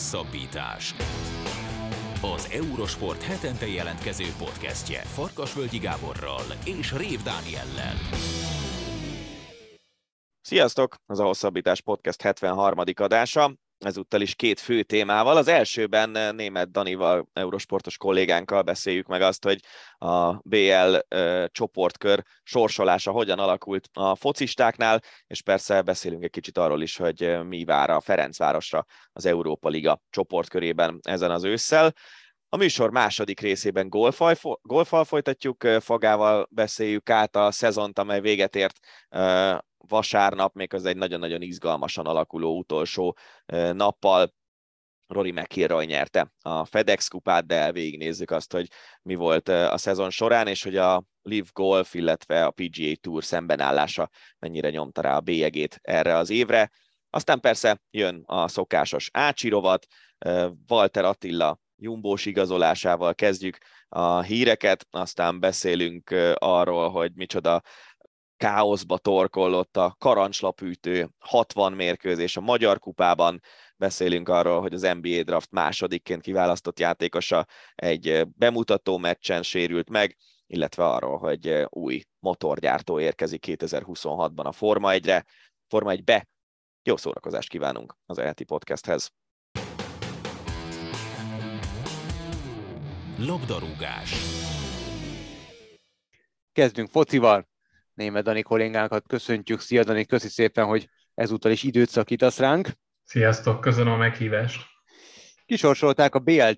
Hosszabbítás. Az Eurosport hetente jelentkező podcastje Farkasvölgyi Gáborral és Rév Dániellel. Sziasztok! Az a Hosszabbítás Podcast 73. adása ezúttal is két fő témával. Az elsőben eh, német Danival, eurosportos kollégánkkal beszéljük meg azt, hogy a BL uh, csoportkör sorsolása hogyan alakult a focistáknál, és persze beszélünk egy kicsit arról is, hogy eh, mi vár a Ferencvárosra az Európa Liga csoportkörében ezen az ősszel. A műsor második részében golfal folytatjuk, Fagával beszéljük át a szezont, amely véget ért vasárnap, még az egy nagyon-nagyon izgalmasan alakuló utolsó nappal. Rory McIlroy nyerte a FedEx kupát, de végignézzük azt, hogy mi volt a szezon során, és hogy a Live Golf, illetve a PGA Tour szembenállása mennyire nyomta rá a bélyegét erre az évre. Aztán persze jön a szokásos Ácsi rovat, Walter Attila jumbós igazolásával kezdjük a híreket, aztán beszélünk arról, hogy micsoda káoszba torkollott a karancslapűtő 60 mérkőzés a Magyar Kupában, beszélünk arról, hogy az NBA draft másodikként kiválasztott játékosa egy bemutató meccsen sérült meg, illetve arról, hogy új motorgyártó érkezik 2026-ban a Forma 1-re, Forma 1-be. Jó szórakozást kívánunk az ELTI podcasthez. Labdarúgás. Kezdünk focival. Német Dani kollégánkat köszöntjük. Szia Dani, köszi szépen, hogy ezúttal is időt szakítasz ránk. Sziasztok, köszönöm a meghívást. Kisorsolták a BL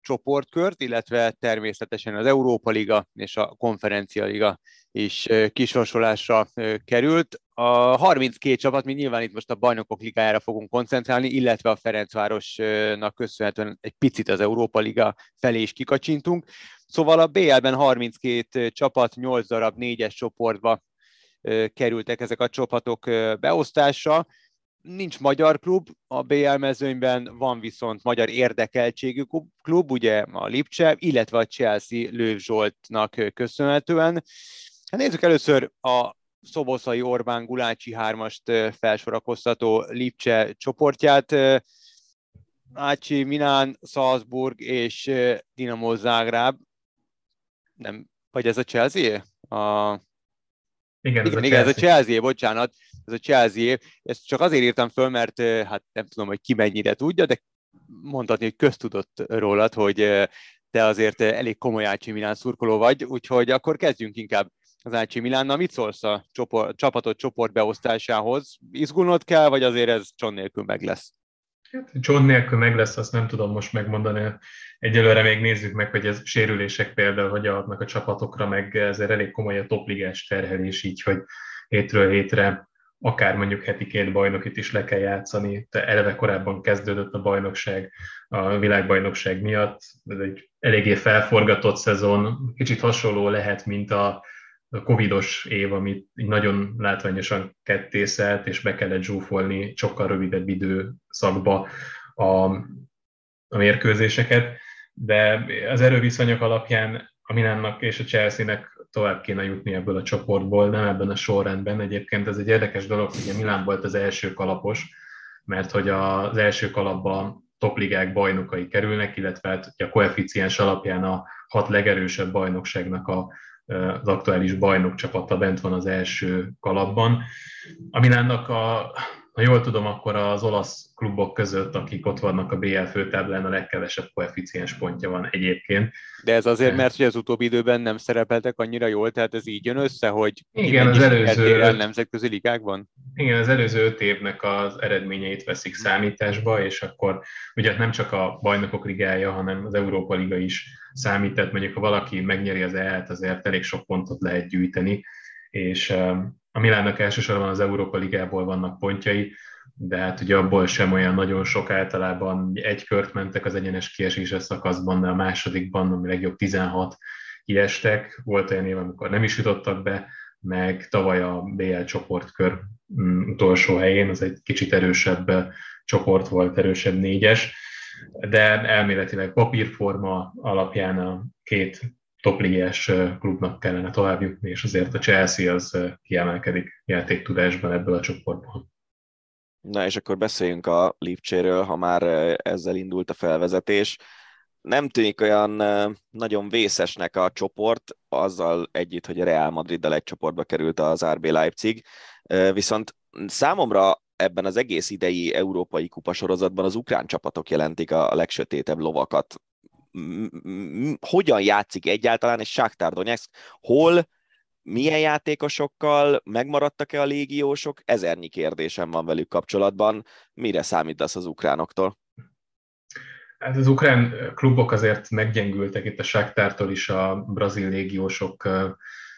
csoportkört, illetve természetesen az Európa Liga és a Konferencia Liga is kisorsolásra került. A 32 csapat, mi nyilván itt most a bajnokok ligájára fogunk koncentrálni, illetve a Ferencvárosnak köszönhetően egy picit az Európa Liga felé is kikacsintunk. Szóval a BL-ben 32 csapat, 8 darab 4-es csoportba kerültek ezek a csapatok beosztásra. Nincs magyar klub a BL mezőnyben, van viszont magyar érdekeltségű klub, ugye a Lipcse, illetve a Chelsea Lőv Zsoltnak köszönhetően. Hát nézzük először a Szoboszai Orbán Gulácsi hármast felsorakoztató Lipcse csoportját. Ácsi, Milán, Salzburg és Dinamo Zágráb. Nem, vagy ez a Chelsea? A... Igen, igen, ez, igen, a ez a Chelsea, bocsánat, ez a Chelsea. Ezt csak azért írtam föl, mert hát nem tudom, hogy ki mennyire tudja, de mondhatni, hogy köztudott rólad, hogy te azért elég komoly Ácsi Milán szurkoló vagy, úgyhogy akkor kezdjünk inkább az AC Milánnal. Mit szólsz a csoport, csapatot csoportbeosztásához? Izgulnod kell, vagy azért ez John nélkül meg lesz? Hát, John nélkül meg lesz, azt nem tudom most megmondani. Egyelőre még nézzük meg, hogy ez sérülések például hogy adnak a csapatokra, meg ezért elég komoly a topligás terhelés, így hogy hétről hétre akár mondjuk heti két bajnokit is le kell játszani. Te eleve korábban kezdődött a bajnokság a világbajnokság miatt. Ez egy eléggé felforgatott szezon, kicsit hasonló lehet, mint a a covidos év, amit nagyon látványosan kettészelt, és be kellett zsúfolni sokkal rövidebb időszakba a, a mérkőzéseket, de az erőviszonyok alapján a Milánnak és a Chelsea-nek tovább kéne jutni ebből a csoportból, nem ebben a sorrendben. Egyébként ez egy érdekes dolog, hogy a Milán volt az első kalapos, mert hogy az első kalapban topligák bajnokai kerülnek, illetve hát a koeficiens alapján a hat legerősebb bajnokságnak a az aktuális bajnok csapata bent van az első kalapban. A Milánnak, a, ha jól tudom, akkor az olasz klubok között, akik ott vannak a BL főtáblán, a legkevesebb koeficiens pontja van egyébként. De ez azért, mert hogy az utóbbi időben nem szerepeltek annyira jól, tehát ez így jön össze, hogy igen, az előző el nemzetközi ligákban? Igen, az előző öt évnek az eredményeit veszik számításba, és akkor ugye nem csak a bajnokok ligája, hanem az Európa Liga is számít, tehát mondjuk ha valaki megnyeri az EL-t, azért elég sok pontot lehet gyűjteni, és um, a Milánnak elsősorban az Európa Ligából vannak pontjai, de hát ugye abból sem olyan nagyon sok általában. Egy kört mentek az egyenes kieséses szakaszban, de a másodikban, ami legjobb 16 kiestek, volt olyan év, amikor nem is jutottak be, meg tavaly a BL csoportkör mm, utolsó helyén, az egy kicsit erősebb csoport volt, erősebb négyes, de elméletileg papírforma alapján a két topligás klubnak kellene tovább jutni, és azért a Chelsea az kiemelkedik játéktudásban ebből a csoportból. Na és akkor beszéljünk a Lipcséről, ha már ezzel indult a felvezetés. Nem tűnik olyan nagyon vészesnek a csoport, azzal együtt, hogy a Real Madriddal egy csoportba került az RB Leipzig, viszont számomra ebben az egész idei európai kupasorozatban az ukrán csapatok jelentik a legsötétebb lovakat. Hogyan játszik egyáltalán egy Shakhtar Donetsk? Hol milyen játékosokkal, megmaradtak-e a légiósok? Ezernyi kérdésem van velük kapcsolatban. Mire számítasz az ukránoktól? Hát az ukrán klubok azért meggyengültek, itt a Sáktártól is a brazil légiósok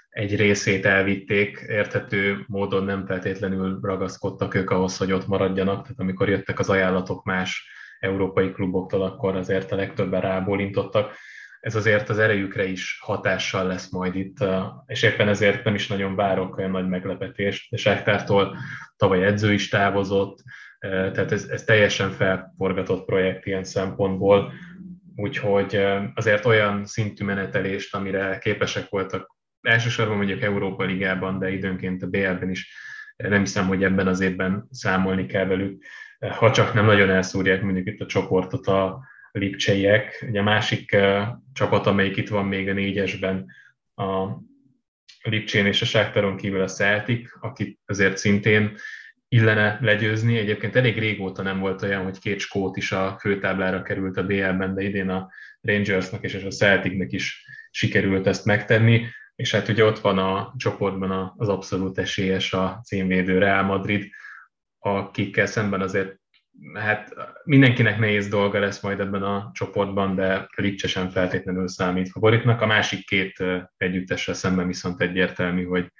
egy részét elvitték, érthető módon nem feltétlenül ragaszkodtak ők ahhoz, hogy ott maradjanak, tehát amikor jöttek az ajánlatok más európai kluboktól, akkor azért a legtöbben rábólintottak. Ez azért az erejükre is hatással lesz majd itt, és éppen ezért nem is nagyon várok olyan nagy meglepetést. És Ektártól tavaly edző is távozott, tehát ez, ez teljesen felforgatott projekt ilyen szempontból, úgyhogy azért olyan szintű menetelést, amire képesek voltak elsősorban mondjuk Európa Ligában, de időnként a BL-ben is nem hiszem, hogy ebben az évben számolni kell velük, ha csak nem nagyon elszúrják mondjuk itt a csoportot a, lipcseiek. Ugye a másik csapat, amelyik itt van még a négyesben, a Lipcsén és a Sáktaron kívül a Celtic, akit azért szintén illene legyőzni. Egyébként elég régóta nem volt olyan, hogy két skót is a főtáblára került a BL-ben, de idén a Rangersnek és a Celticnek is sikerült ezt megtenni. És hát ugye ott van a csoportban az abszolút esélyes a címvédő Real Madrid, akikkel szemben azért hát mindenkinek nehéz dolga lesz majd ebben a csoportban, de Lipcse sem feltétlenül számít favoritnak. A másik két együttessel szemben viszont egyértelmű, hogy,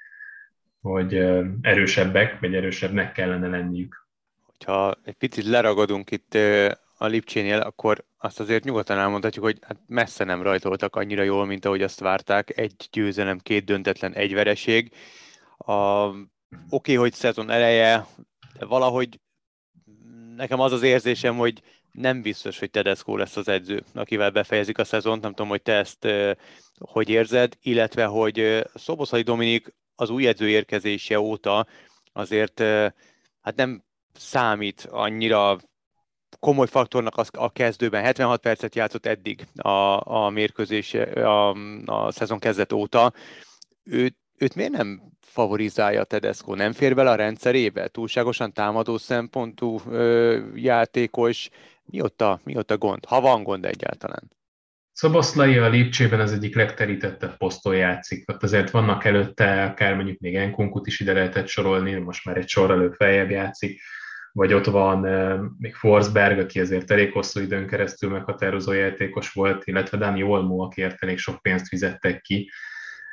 hogy erősebbek, vagy erősebbnek kellene lenniük. Hogyha egy picit leragadunk itt a Lipcsénél, akkor azt azért nyugodtan elmondhatjuk, hogy hát messze nem rajtoltak annyira jól, mint ahogy azt várták. Egy győzelem, két döntetlen, egy vereség. A, oké, okay, hogy szezon eleje, de valahogy nekem az az érzésem, hogy nem biztos, hogy Tedesco lesz az edző, akivel befejezik a szezont. Nem tudom, hogy te ezt hogy érzed, illetve hogy Szoboszai Dominik az új edző érkezése óta azért hát nem számít annyira komoly faktornak az, a kezdőben. 76 percet játszott eddig a, a mérkőzés a, a szezon kezdet óta. Őt, őt miért nem favorizálja Tedesco, nem fér bele a rendszerébe, túlságosan támadó szempontú ö, játékos, mi ott, a, mi ott a gond, ha van gond egyáltalán? Szoboszlai a Lipcsében az egyik legterítettebb poszton játszik. Ott azért vannak előtte, akár mondjuk még Enkunkut is ide lehetett sorolni, most már egy sorrel feljebb játszik, vagy ott van még Forsberg, aki azért elég hosszú időn keresztül meghatározó játékos volt, illetve Dani Olmo, akiért elég sok pénzt fizettek ki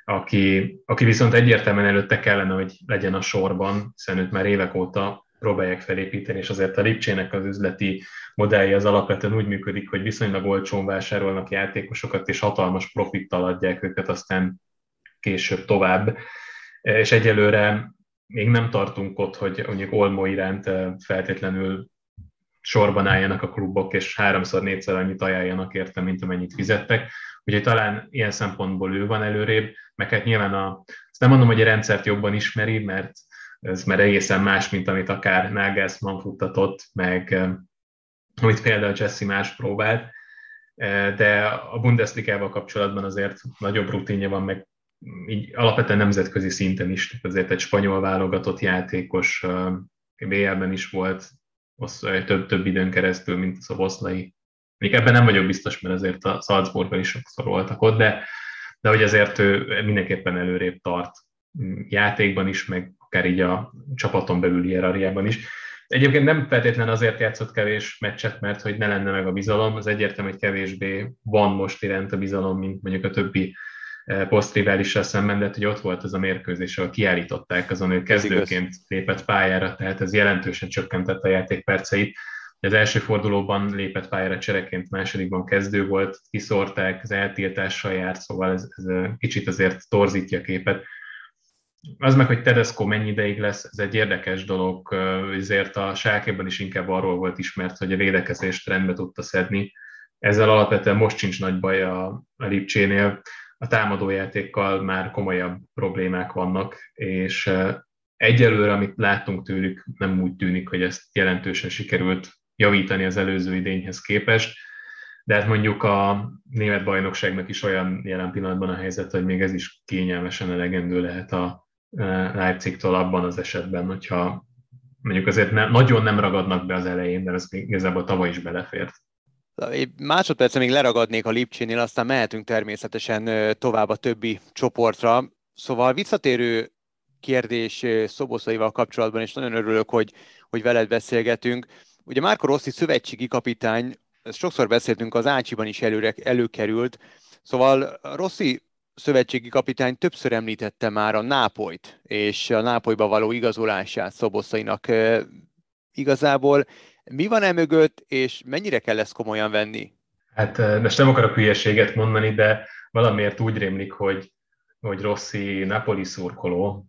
aki, aki viszont egyértelműen előtte kellene, hogy legyen a sorban, hiszen őt már évek óta próbálják felépíteni, és azért a Lipcsének az üzleti modellje az alapvetően úgy működik, hogy viszonylag olcsón vásárolnak játékosokat, és hatalmas profittal adják őket aztán később tovább. És egyelőre még nem tartunk ott, hogy mondjuk Olmo iránt feltétlenül sorban álljanak a klubok, és háromszor, négyszer annyit ajánljanak érte, mint amennyit fizettek. Úgyhogy talán ilyen szempontból ő van előrébb, meg hát nyilván a, azt nem mondom, hogy a rendszert jobban ismeri, mert ez már egészen más, mint amit akár Nagelsmann futtatott, meg eh, amit például Jesse más próbált, eh, de a Bundesliga-val kapcsolatban azért nagyobb rutinja van, meg így alapvetően nemzetközi szinten is, azért egy spanyol válogatott játékos BL-ben eh, is volt több, több időn keresztül, mint a Szoboszlai. Még ebben nem vagyok biztos, mert azért a Salzburgban is sokszor voltak ott, de de hogy azért ő mindenképpen előrébb tart mm, játékban is, meg akár így a csapaton belüli hierarchiában is. Egyébként nem feltétlenül azért játszott kevés meccset, mert hogy ne lenne meg a bizalom, az egyértelmű, hogy kevésbé van most iránt a bizalom, mint mondjuk a többi eh, posztriválissal szemben, de hogy ott volt az a mérkőzés, ahol kiállították azon, ő kezdőként lépett pályára, tehát ez jelentősen csökkentette a játékperceit. Az első fordulóban lépett pályára csereként, másodikban kezdő volt, kiszórták, az eltiltással járt, szóval ez, ez kicsit azért torzítja a képet. Az meg, hogy Tedesco mennyi ideig lesz, ez egy érdekes dolog, ezért a sákéban is inkább arról volt ismert, hogy a védekezést rendbe tudta szedni. Ezzel alapvetően most sincs nagy baj a, a Lipcsénél, a támadójátékkal már komolyabb problémák vannak, és egyelőre, amit láttunk tőlük, nem úgy tűnik, hogy ezt jelentősen sikerült javítani az előző idényhez képest, de hát mondjuk a német bajnokságnak is olyan jelen pillanatban a helyzet, hogy még ez is kényelmesen elegendő lehet a Leipzigtől abban az esetben, hogyha mondjuk azért ne, nagyon nem ragadnak be az elején, de ez igazából tavaly is belefért. Másodpercre még leragadnék a Lipcsénél, aztán mehetünk természetesen tovább a többi csoportra. Szóval visszatérő kérdés Szoboszaival kapcsolatban, és nagyon örülök, hogy, hogy veled beszélgetünk. Ugye Márko Rossi szövetségi kapitány, ezt sokszor beszéltünk, az Ácsiban is előre, előkerült, szóval Rossi szövetségi kapitány többször említette már a Nápolyt, és a Nápolyba való igazolását Szoboszainak. Igazából mi van e mögött, és mennyire kell ezt komolyan venni? Hát most nem akarok hülyeséget mondani, de valamiért úgy rémlik, hogy hogy Rossi Napoli szurkoló,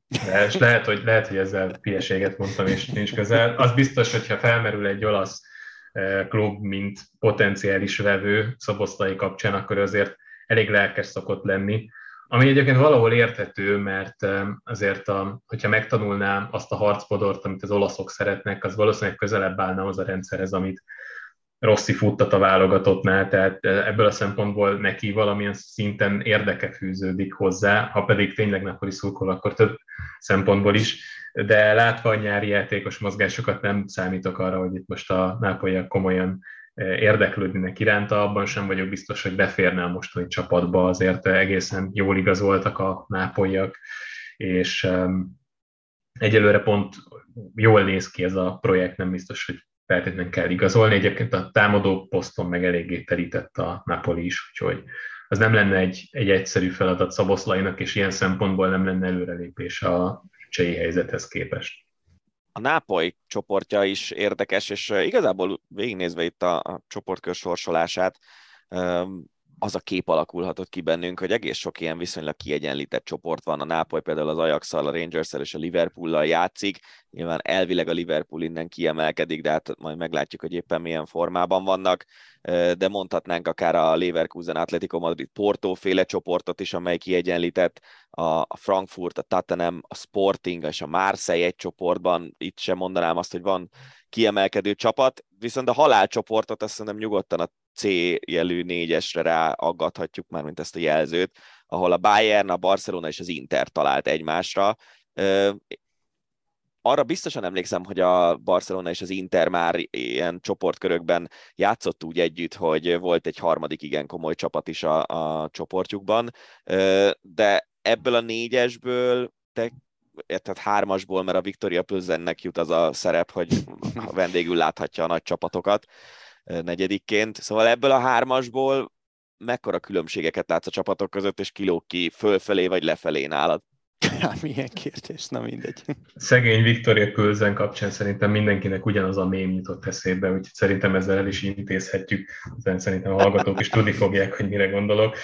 és lehet, hogy, lehet, hogy ezzel hülyeséget mondtam, és nincs közel. Az biztos, hogyha felmerül egy olasz klub, mint potenciális vevő Szoboszlai kapcsán, akkor azért elég lelkes szokott lenni. Ami egyébként valahol érthető, mert azért, a, hogyha megtanulnám azt a harcpodort, amit az olaszok szeretnek, az valószínűleg közelebb állna az a rendszerhez, amit Rossi futtat a válogatottnál, tehát ebből a szempontból neki valamilyen szinten érdeke fűződik hozzá, ha pedig tényleg Napoli szurkol, akkor több szempontból is, de látva a nyári játékos mozgásokat nem számítok arra, hogy itt most a nápolyak komolyan érdeklődnének iránta, abban sem vagyok biztos, hogy beférne a mostani csapatba, azért egészen jól igazoltak a nápolyak, és egyelőre pont jól néz ki ez a projekt, nem biztos, hogy feltétlenül kell igazolni. Egyébként a támadó poszton meg eléggé terített a Napoli is, úgyhogy az nem lenne egy, egy egyszerű feladat Szaboszlainak, és ilyen szempontból nem lenne előrelépés a csei helyzethez képest a Nápoly csoportja is érdekes, és igazából végignézve itt a, a csoportkör sorsolását, az a kép alakulhatott ki bennünk, hogy egész sok ilyen viszonylag kiegyenlített csoport van. A Nápoly például az ajax a rangers és a Liverpool-lal játszik. Nyilván elvileg a Liverpool innen kiemelkedik, de hát majd meglátjuk, hogy éppen milyen formában vannak. De mondhatnánk akár a Leverkusen, Atletico Madrid, Porto féle csoportot is, amely kiegyenlített. A Frankfurt, a Tottenham, a Sporting és a Marseille egy csoportban. Itt sem mondanám azt, hogy van kiemelkedő csapat, viszont a halálcsoportot azt szerintem nyugodtan a C jelű négyesre ráaggathatjuk már, mint ezt a jelzőt, ahol a Bayern, a Barcelona és az Inter talált egymásra. Arra biztosan emlékszem, hogy a Barcelona és az Inter már ilyen csoportkörökben játszott úgy együtt, hogy volt egy harmadik igen komoly csapat is a, a csoportjukban, de ebből a négyesből te tehát hármasból, mert a Victoria Plzennek jut az a szerep, hogy vendégül láthatja a nagy csapatokat negyedikként. Szóval ebből a hármasból mekkora különbségeket látsz a csapatok között, és kilók ki fölfelé vagy lefelé nálad? Hát milyen kérdés, na mindegy. Szegény Viktoria Kölzen kapcsán szerintem mindenkinek ugyanaz a mém jutott eszébe, úgyhogy szerintem ezzel el is intézhetjük. Ezen szerintem a hallgatók is tudni fogják, hogy mire gondolok.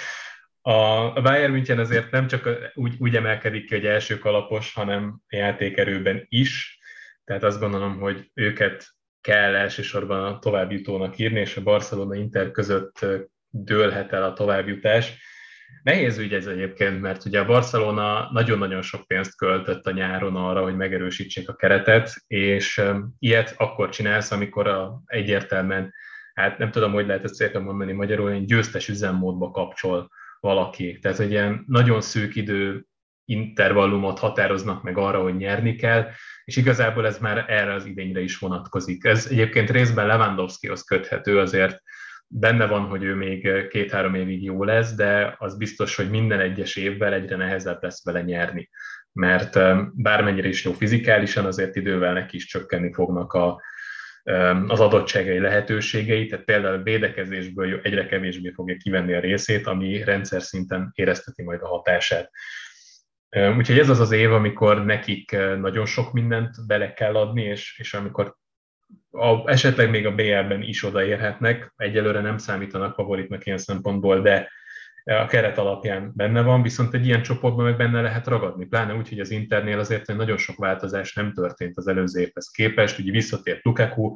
A Bayern München azért nem csak úgy, úgy emelkedik ki, hogy első kalapos, hanem játékerőben is, tehát azt gondolom, hogy őket kell elsősorban a továbbjutónak írni, és a Barcelona Inter között dőlhet el a továbbjutás. Nehéz ügy ez egyébként, mert ugye a Barcelona nagyon-nagyon sok pénzt költött a nyáron arra, hogy megerősítsék a keretet, és ilyet akkor csinálsz, amikor a, egyértelműen, hát nem tudom, hogy lehet ezt szépen mondani magyarul, egy győztes üzemmódba kapcsol valaki. Tehát egy ilyen nagyon szűk idő intervallumot határoznak meg arra, hogy nyerni kell, és igazából ez már erre az idényre is vonatkozik. Ez egyébként részben Lewandowskihoz köthető, azért benne van, hogy ő még két-három évig jó lesz, de az biztos, hogy minden egyes évvel egyre nehezebb lesz vele nyerni. Mert bármennyire is jó fizikálisan, azért idővel neki is csökkenni fognak a, az adottságai lehetőségei, tehát például védekezésből egyre kevésbé fogja kivenni a részét, ami rendszer szinten érezteti majd a hatását. Úgyhogy ez az az év, amikor nekik nagyon sok mindent bele kell adni, és, és amikor a, esetleg még a BL-ben is odaérhetnek, egyelőre nem számítanak favoritnak ilyen szempontból, de a keret alapján benne van, viszont egy ilyen csoportban meg benne lehet ragadni, pláne úgy, hogy az Internél azért nagyon sok változás nem történt az előző évhez képest, ugye visszatért Lukaku,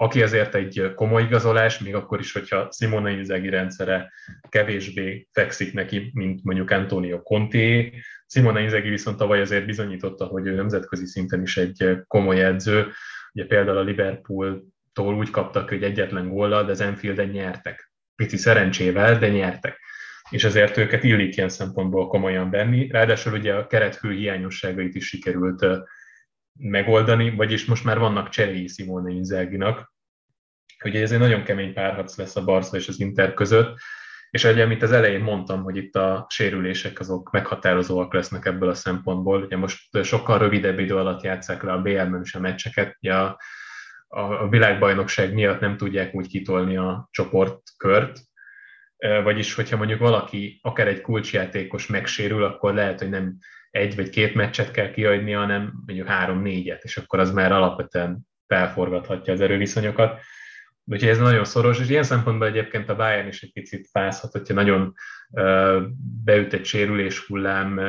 aki azért egy komoly igazolás, még akkor is, hogyha Simone Inzaghi rendszere kevésbé fekszik neki, mint mondjuk Antonio Conte. Simone Inzaghi viszont tavaly azért bizonyította, hogy ő nemzetközi szinten is egy komoly edző. Ugye például a Liverpool-tól úgy kaptak, hogy egyetlen góllal, de az Enfielden nyertek. Pici szerencsével, de nyertek és ezért őket illik ilyen szempontból komolyan venni. Ráadásul ugye a keretfő hiányosságait is sikerült megoldani, vagyis most már vannak cseréi Simone Inzaghi-nak. Ez egy nagyon kemény párharc lesz a Barca és az Inter között, és ugye, amit az elején mondtam, hogy itt a sérülések azok meghatározóak lesznek ebből a szempontból. Ugye most sokkal rövidebb idő alatt játszák le a BL-ben is a meccseket. Ugye a, a, a világbajnokság miatt nem tudják úgy kitolni a csoportkört, vagyis hogyha mondjuk valaki, akár egy kulcsjátékos megsérül, akkor lehet, hogy nem egy vagy két meccset kell kiadni, hanem mondjuk három-négyet, és akkor az már alapvetően felforgathatja az erőviszonyokat. Úgyhogy ez nagyon szoros, és ilyen szempontból egyébként a Bayern is egy picit fázhat, hogyha nagyon beüt egy sérülés hullám,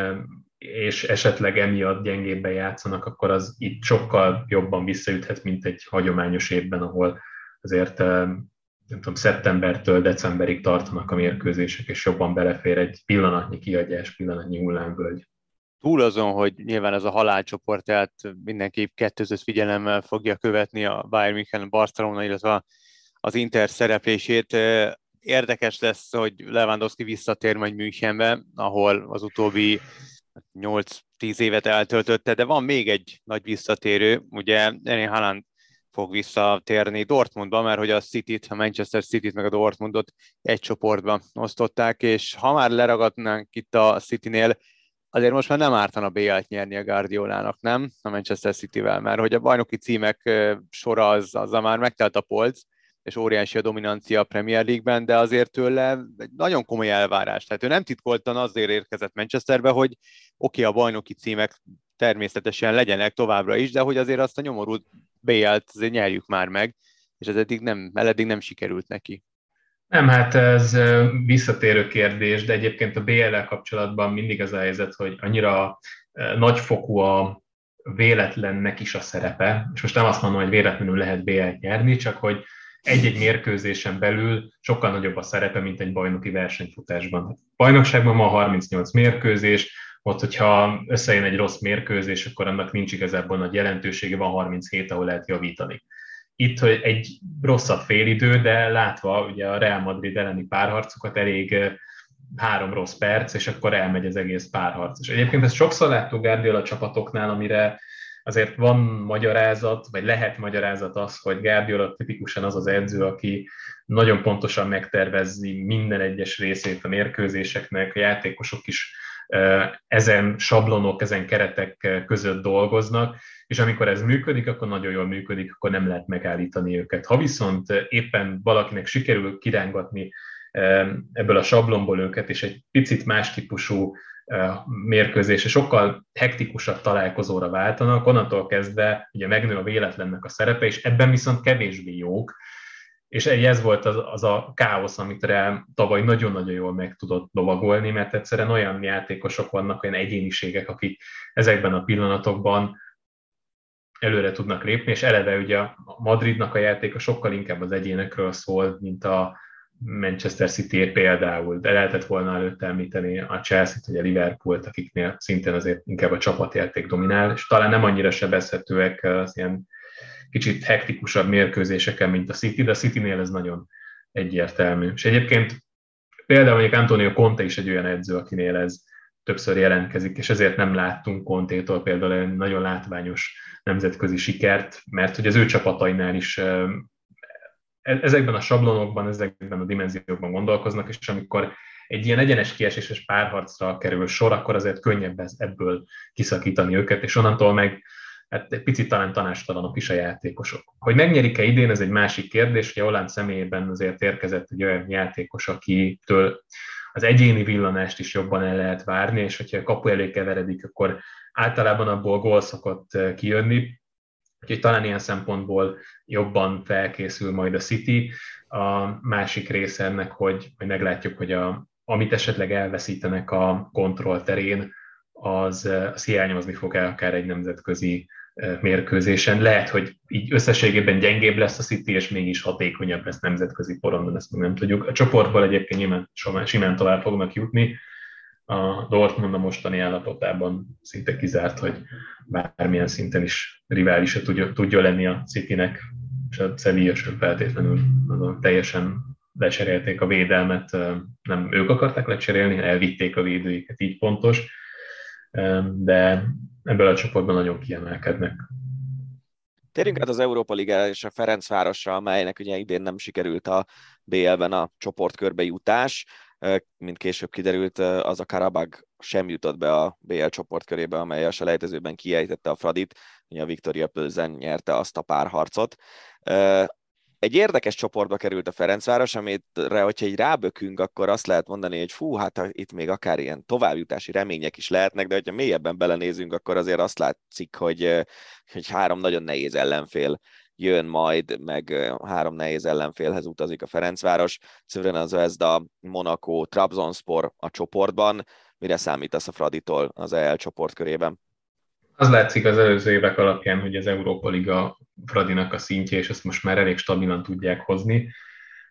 és esetleg emiatt gyengébben játszanak, akkor az itt sokkal jobban visszaüthet, mint egy hagyományos évben, ahol azért nem tudom, szeptembertől decemberig tartanak a mérkőzések, és jobban belefér egy pillanatnyi kiadás, pillanatnyi hullámvölgy túl azon, hogy nyilván ez a halálcsoport, tehát mindenki kettőzött figyelemmel fogja követni a Bayern München, Barcelona, illetve az Inter szereplését. Érdekes lesz, hogy Lewandowski visszatér majd Münchenbe, ahol az utóbbi 8-10 évet eltöltötte, de van még egy nagy visszatérő, ugye Erling Haaland fog visszatérni Dortmundba, mert hogy a city a Manchester City-t meg a Dortmundot egy csoportban osztották, és ha már leragadnánk itt a City-nél, azért most már nem ártana BL-t nyerni a Guardiolának, nem? A Manchester City-vel, mert hogy a bajnoki címek sora az, az már megtelt a polc, és óriási a dominancia a Premier League-ben, de azért tőle egy nagyon komoly elvárás. Tehát ő nem titkoltan azért érkezett Manchesterbe, hogy oké, okay, a bajnoki címek természetesen legyenek továbbra is, de hogy azért azt a nyomorult BL-t azért nyerjük már meg, és ez eddig nem, eddig nem sikerült neki. Nem, hát ez visszatérő kérdés, de egyébként a BL-el kapcsolatban mindig az a helyzet, hogy annyira nagyfokú a véletlennek is a szerepe, és most nem azt mondom, hogy véletlenül lehet BL-t nyerni, csak hogy egy-egy mérkőzésen belül sokkal nagyobb a szerepe, mint egy bajnoki versenyfutásban. Bajnokságban van 38 mérkőzés, ott, hogyha összejön egy rossz mérkőzés, akkor annak nincs igazából nagy jelentősége, van 37, ahol lehet javítani itt hogy egy rosszabb félidő, de látva ugye a Real Madrid elleni párharcokat elég három rossz perc, és akkor elmegy az egész párharc. És egyébként ezt sokszor láttuk Guardiola csapatoknál, amire azért van magyarázat, vagy lehet magyarázat az, hogy Guardiola tipikusan az az edző, aki nagyon pontosan megtervezzi minden egyes részét a mérkőzéseknek, a játékosok is ezen sablonok, ezen keretek között dolgoznak, és amikor ez működik, akkor nagyon jól működik, akkor nem lehet megállítani őket. Ha viszont éppen valakinek sikerül kirángatni ebből a sablonból őket, és egy picit más típusú mérkőzés, és sokkal hektikusabb találkozóra váltanak, onnantól kezdve ugye megnő a véletlennek a szerepe, és ebben viszont kevésbé jók, és ez volt az, az a káosz, amit rá tavaly nagyon-nagyon jól meg tudott lovagolni, mert egyszerűen olyan játékosok vannak, olyan egyéniségek, akik ezekben a pillanatokban előre tudnak lépni, és eleve ugye a Madridnak a játéka sokkal inkább az egyénekről szól, mint a Manchester City például, de lehetett volna előtt említeni a Chelsea-t, vagy a Liverpool-t, akiknél szintén azért inkább a csapatjáték dominál, és talán nem annyira sebezhetőek az ilyen kicsit hektikusabb mérkőzéseken, mint a City, de a City-nél ez nagyon egyértelmű. És egyébként például mondjuk Antonio Conte is egy olyan edző, akinél ez többször jelentkezik, és ezért nem láttunk Contétól például egy nagyon látványos nemzetközi sikert, mert hogy az ő csapatainál is e-, ezekben a sablonokban, ezekben a dimenziókban gondolkoznak, és amikor egy ilyen egyenes kieséses párharcra kerül sor, akkor azért könnyebb ebből kiszakítani őket, és onnantól meg hát egy picit talán tanástalanok is a játékosok. Hogy megnyerik-e idén, ez egy másik kérdés, hogy Holland személyében azért érkezett egy olyan játékos, akitől az egyéni villanást is jobban el lehet várni, és hogyha a kapu elé keveredik, akkor általában abból gól szokott eh, kijönni, úgyhogy talán ilyen szempontból jobban felkészül majd a City. A másik része ennek, hogy, hogy meglátjuk, hogy a, amit esetleg elveszítenek a kontroll terén, az, eh, az hiányozni fog el akár egy nemzetközi mérkőzésen. Lehet, hogy így összességében gyengébb lesz a City, és mégis hatékonyabb lesz nemzetközi porondon, ezt még nem tudjuk. A csoportból egyébként nyilván simán tovább fognak jutni. A Dortmund a mostani állapotában szinte kizárt, hogy bármilyen szinten is riválisa tudja, tudja lenni a Citynek, és a Sevilla sem feltétlenül teljesen lecserélték a védelmet, nem ők akarták lecserélni, elvitték a védőiket, így pontos, de ebből a csoportban nagyon kiemelkednek. Térjünk át az Európa Liga és a Ferencvárosra, amelynek ugye idén nem sikerült a BL-ben a csoportkörbe jutás. Mint később kiderült, az a Karabag sem jutott be a BL csoportkörébe, amely a selejtezőben kiejtette a Fradit, ugye a Victoria Pölzen nyerte azt a párharcot egy érdekes csoportba került a Ferencváros, amire, hogyha egy rábökünk, akkor azt lehet mondani, hogy fú, hát itt még akár ilyen továbbjutási remények is lehetnek, de hogyha mélyebben belenézünk, akkor azért azt látszik, hogy, hogy három nagyon nehéz ellenfél jön majd, meg három nehéz ellenfélhez utazik a Ferencváros, Szövren az Zvezda, Monaco, Trabzonspor a csoportban. Mire számítasz a Fraditól az EL csoportkörében? Az látszik az előző évek alapján, hogy az Európa Liga Fradinak a szintje, és ezt most már elég stabilan tudják hozni.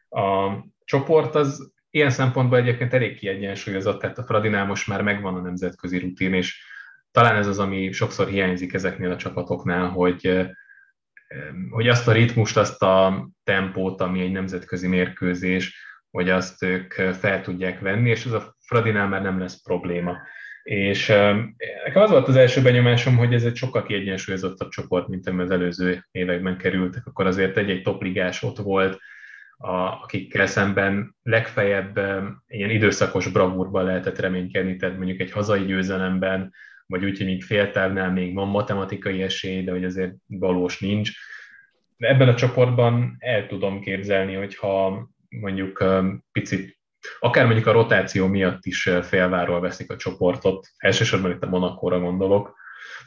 A csoport az ilyen szempontból egyébként elég kiegyensúlyozott, tehát a Fradinál most már megvan a nemzetközi rutin, és talán ez az, ami sokszor hiányzik ezeknél a csapatoknál, hogy, hogy azt a ritmust, azt a tempót, ami egy nemzetközi mérkőzés, hogy azt ők fel tudják venni, és ez a Fradinál már nem lesz probléma. És nekem az volt az első benyomásom, hogy ez egy sokkal kiegyensúlyozottabb csoport, mint ami az előző években kerültek. Akkor azért egy-egy topligás ott volt, a, akikkel szemben legfeljebb ilyen időszakos bravúrban lehetett reménykedni, tehát mondjuk egy hazai győzelemben, vagy úgy, hogy még féltávnál még van matematikai esély, de hogy azért valós nincs. Ebben a csoportban el tudom képzelni, hogyha mondjuk picit akár mondjuk a rotáció miatt is félváról veszik a csoportot, elsősorban itt a Monakóra gondolok,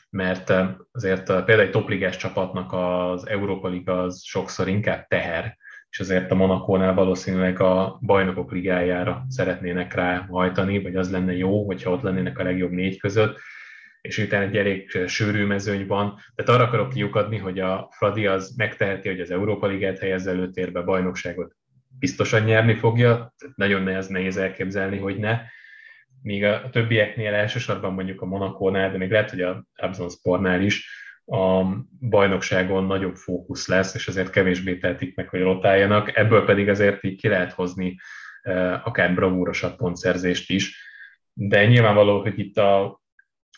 mert azért például egy topligás csapatnak az Európa Liga az sokszor inkább teher, és azért a Monakónál valószínűleg a bajnokok ligájára szeretnének ráhajtani, vagy az lenne jó, hogyha ott lennének a legjobb négy között, és utána egy elég sűrű mezőny van. Tehát arra akarok kiukadni, hogy a Fradi az megteheti, hogy az Európa Ligát helyezze előtérbe, bajnokságot biztosan nyerni fogja, nagyon nehéz, nehéz elképzelni, hogy ne. Míg a többieknél elsősorban mondjuk a Monakónál, de még lehet, hogy a Spornál is a bajnokságon nagyobb fókusz lesz, és azért kevésbé tehetik meg, hogy rotáljanak. Ebből pedig azért így ki lehet hozni eh, akár bravúrosabb pontszerzést is. De nyilvánvaló, hogy itt a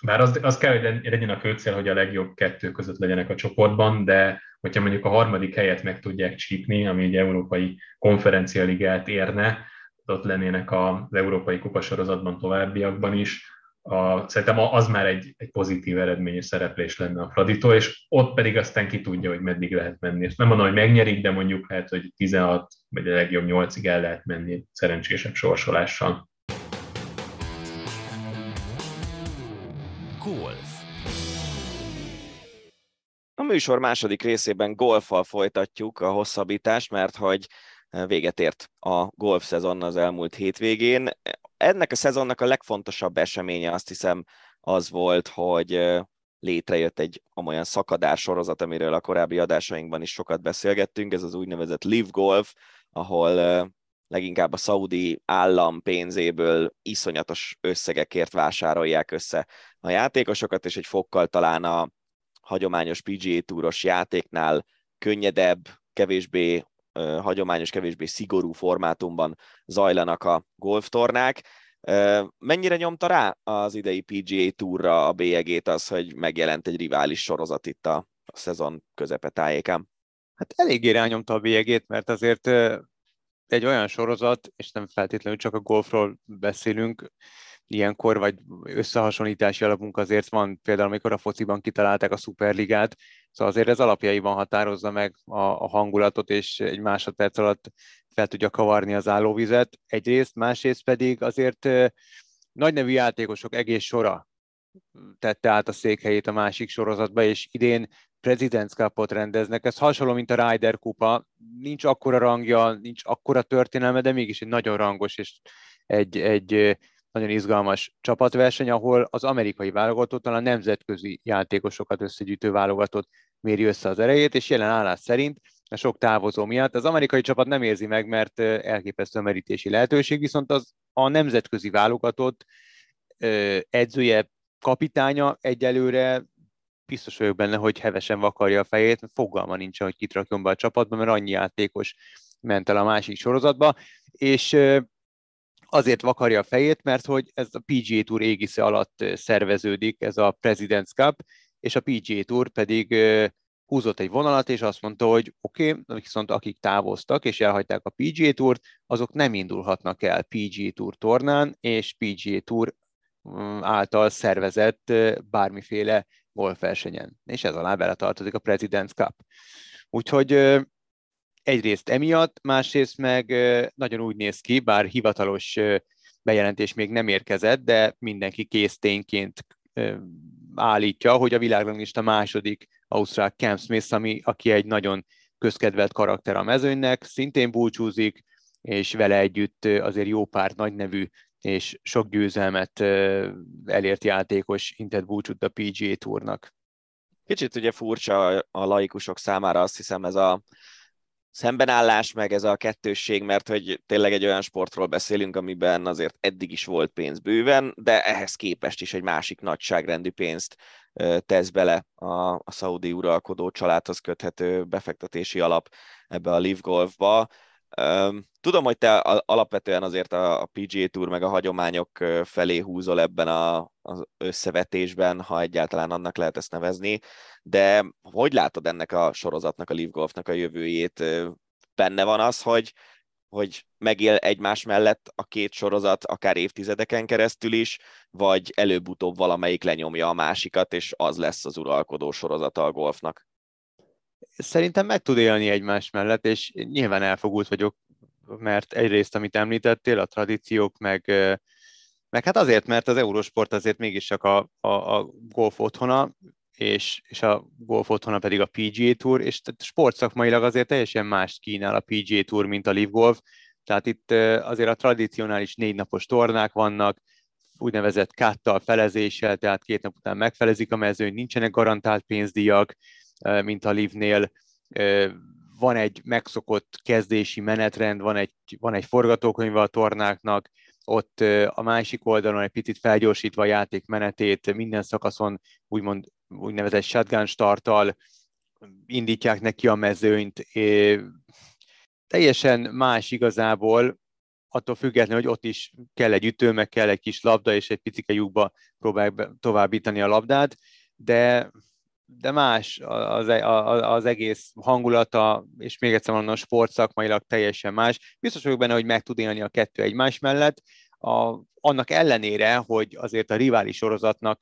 bár az, az kell, hogy legyen a fő hogy a legjobb kettő között legyenek a csoportban, de hogyha mondjuk a harmadik helyet meg tudják csípni, ami egy európai konferencialigát érne, ott lennének az európai kupasorozatban továbbiakban is, a, szerintem az már egy, egy pozitív eredmény és szereplés lenne a Fraditól, és ott pedig aztán ki tudja, hogy meddig lehet menni. És nem mondom, hogy megnyerik, de mondjuk lehet, hogy 16 vagy a legjobb 8-ig el lehet menni szerencsésebb sorsolással. Műsor második részében golfal folytatjuk a hosszabbítást, mert hogy eh, véget ért a golf szezon az elmúlt hétvégén. Ennek a szezonnak a legfontosabb eseménye azt hiszem az volt, hogy eh, létrejött egy olyan szakadás sorozat, amiről a korábbi adásainkban is sokat beszélgettünk, ez az úgynevezett Live Golf, ahol eh, leginkább a szaudi állam pénzéből iszonyatos összegekért vásárolják össze a játékosokat, és egy fokkal talán a hagyományos PGA túros játéknál könnyedebb, kevésbé hagyományos, kevésbé szigorú formátumban zajlanak a golftornák. Mennyire nyomta rá az idei PGA túra a bélyegét az, hogy megjelent egy rivális sorozat itt a szezon közepe tájékán? Hát eléggé rányomta a bélyegét, mert azért egy olyan sorozat, és nem feltétlenül csak a golfról beszélünk, ilyenkor, vagy összehasonlítási alapunk azért van, például amikor a fociban kitalálták a szuperligát, szóval azért ez alapjaiban határozza meg a, a hangulatot, és egy másodperc alatt fel tudja kavarni az állóvizet egyrészt, másrészt pedig azért nagy nevű játékosok egész sora tette át a székhelyét a másik sorozatba, és idén President's Cup-ot rendeznek. Ez hasonló, mint a Ryder kupa. Nincs akkora rangja, nincs akkora történelme, de mégis egy nagyon rangos és egy, egy nagyon izgalmas csapatverseny, ahol az amerikai válogatott a nemzetközi játékosokat összegyűjtő válogatott méri össze az erejét, és jelen állás szerint a sok távozó miatt az amerikai csapat nem érzi meg, mert elképesztő merítési lehetőség, viszont az a nemzetközi válogatott edzője, kapitánya egyelőre biztos vagyok benne, hogy hevesen vakarja a fejét, mert fogalma nincs, hogy kit rakjon be a csapatba, mert annyi játékos ment el a másik sorozatba, és azért vakarja a fejét, mert hogy ez a PGA Tour égisze alatt szerveződik, ez a President's Cup, és a PGA Tour pedig húzott egy vonalat, és azt mondta, hogy oké, okay, viszont akik távoztak és elhagyták a PGA Tourt, azok nem indulhatnak el PGA Tour tornán, és PGA Tour mm, által szervezett bármiféle golfversenyen. És ez alá beletartozik a President's Cup. Úgyhogy egyrészt emiatt, másrészt meg nagyon úgy néz ki, bár hivatalos bejelentés még nem érkezett, de mindenki késztényként állítja, hogy a világranglista második Ausztrál Cam Smith, ami, aki egy nagyon közkedvelt karakter a mezőnynek, szintén búcsúzik, és vele együtt azért jó pár nagy nevű és sok győzelmet elért játékos intett búcsút a PGA Tournak. Kicsit ugye furcsa a laikusok számára azt hiszem ez a szembenállás, meg ez a kettősség, mert hogy tényleg egy olyan sportról beszélünk, amiben azért eddig is volt pénz bőven, de ehhez képest is egy másik nagyságrendű pénzt tesz bele a, a szaudi uralkodó családhoz köthető befektetési alap ebbe a Live Golfba. Tudom, hogy te alapvetően azért a PGA Tour meg a hagyományok felé húzol ebben a, az összevetésben, ha egyáltalán annak lehet ezt nevezni, de hogy látod ennek a sorozatnak, a Live Golfnak a jövőjét? Benne van az, hogy, hogy megél egymás mellett a két sorozat akár évtizedeken keresztül is, vagy előbb-utóbb valamelyik lenyomja a másikat, és az lesz az uralkodó sorozata a golfnak? Szerintem meg tud élni egymás mellett, és nyilván elfogult vagyok, mert egyrészt, amit említettél, a tradíciók, meg, meg hát azért, mert az Eurosport azért mégis csak a, a, a golf otthona, és, és a golf otthona pedig a PGA Tour, és sportszakmailag azért teljesen más kínál a PGA Tour, mint a Live Golf, tehát itt azért a tradicionális négy napos tornák vannak, úgynevezett káttal, felezéssel, tehát két nap után megfelezik a mezőny, nincsenek garantált pénzdíjak, mint a Live-nél, van egy megszokott kezdési menetrend, van egy, van egy forgatókönyv a tornáknak, ott a másik oldalon egy picit felgyorsítva a játék menetét, minden szakaszon úgymond úgynevezett shotgun starttal indítják neki a mezőnyt. Teljesen más igazából, attól függetlenül, hogy ott is kell egy ütő, meg kell egy kis labda, és egy picike lyukba próbálják továbbítani a labdát, de de más az, e, az egész hangulata, és még egyszer mondom, sportszakmailag teljesen más. Biztos vagyok benne, hogy meg tud élni a kettő egymás mellett, a, annak ellenére, hogy azért a rivális sorozatnak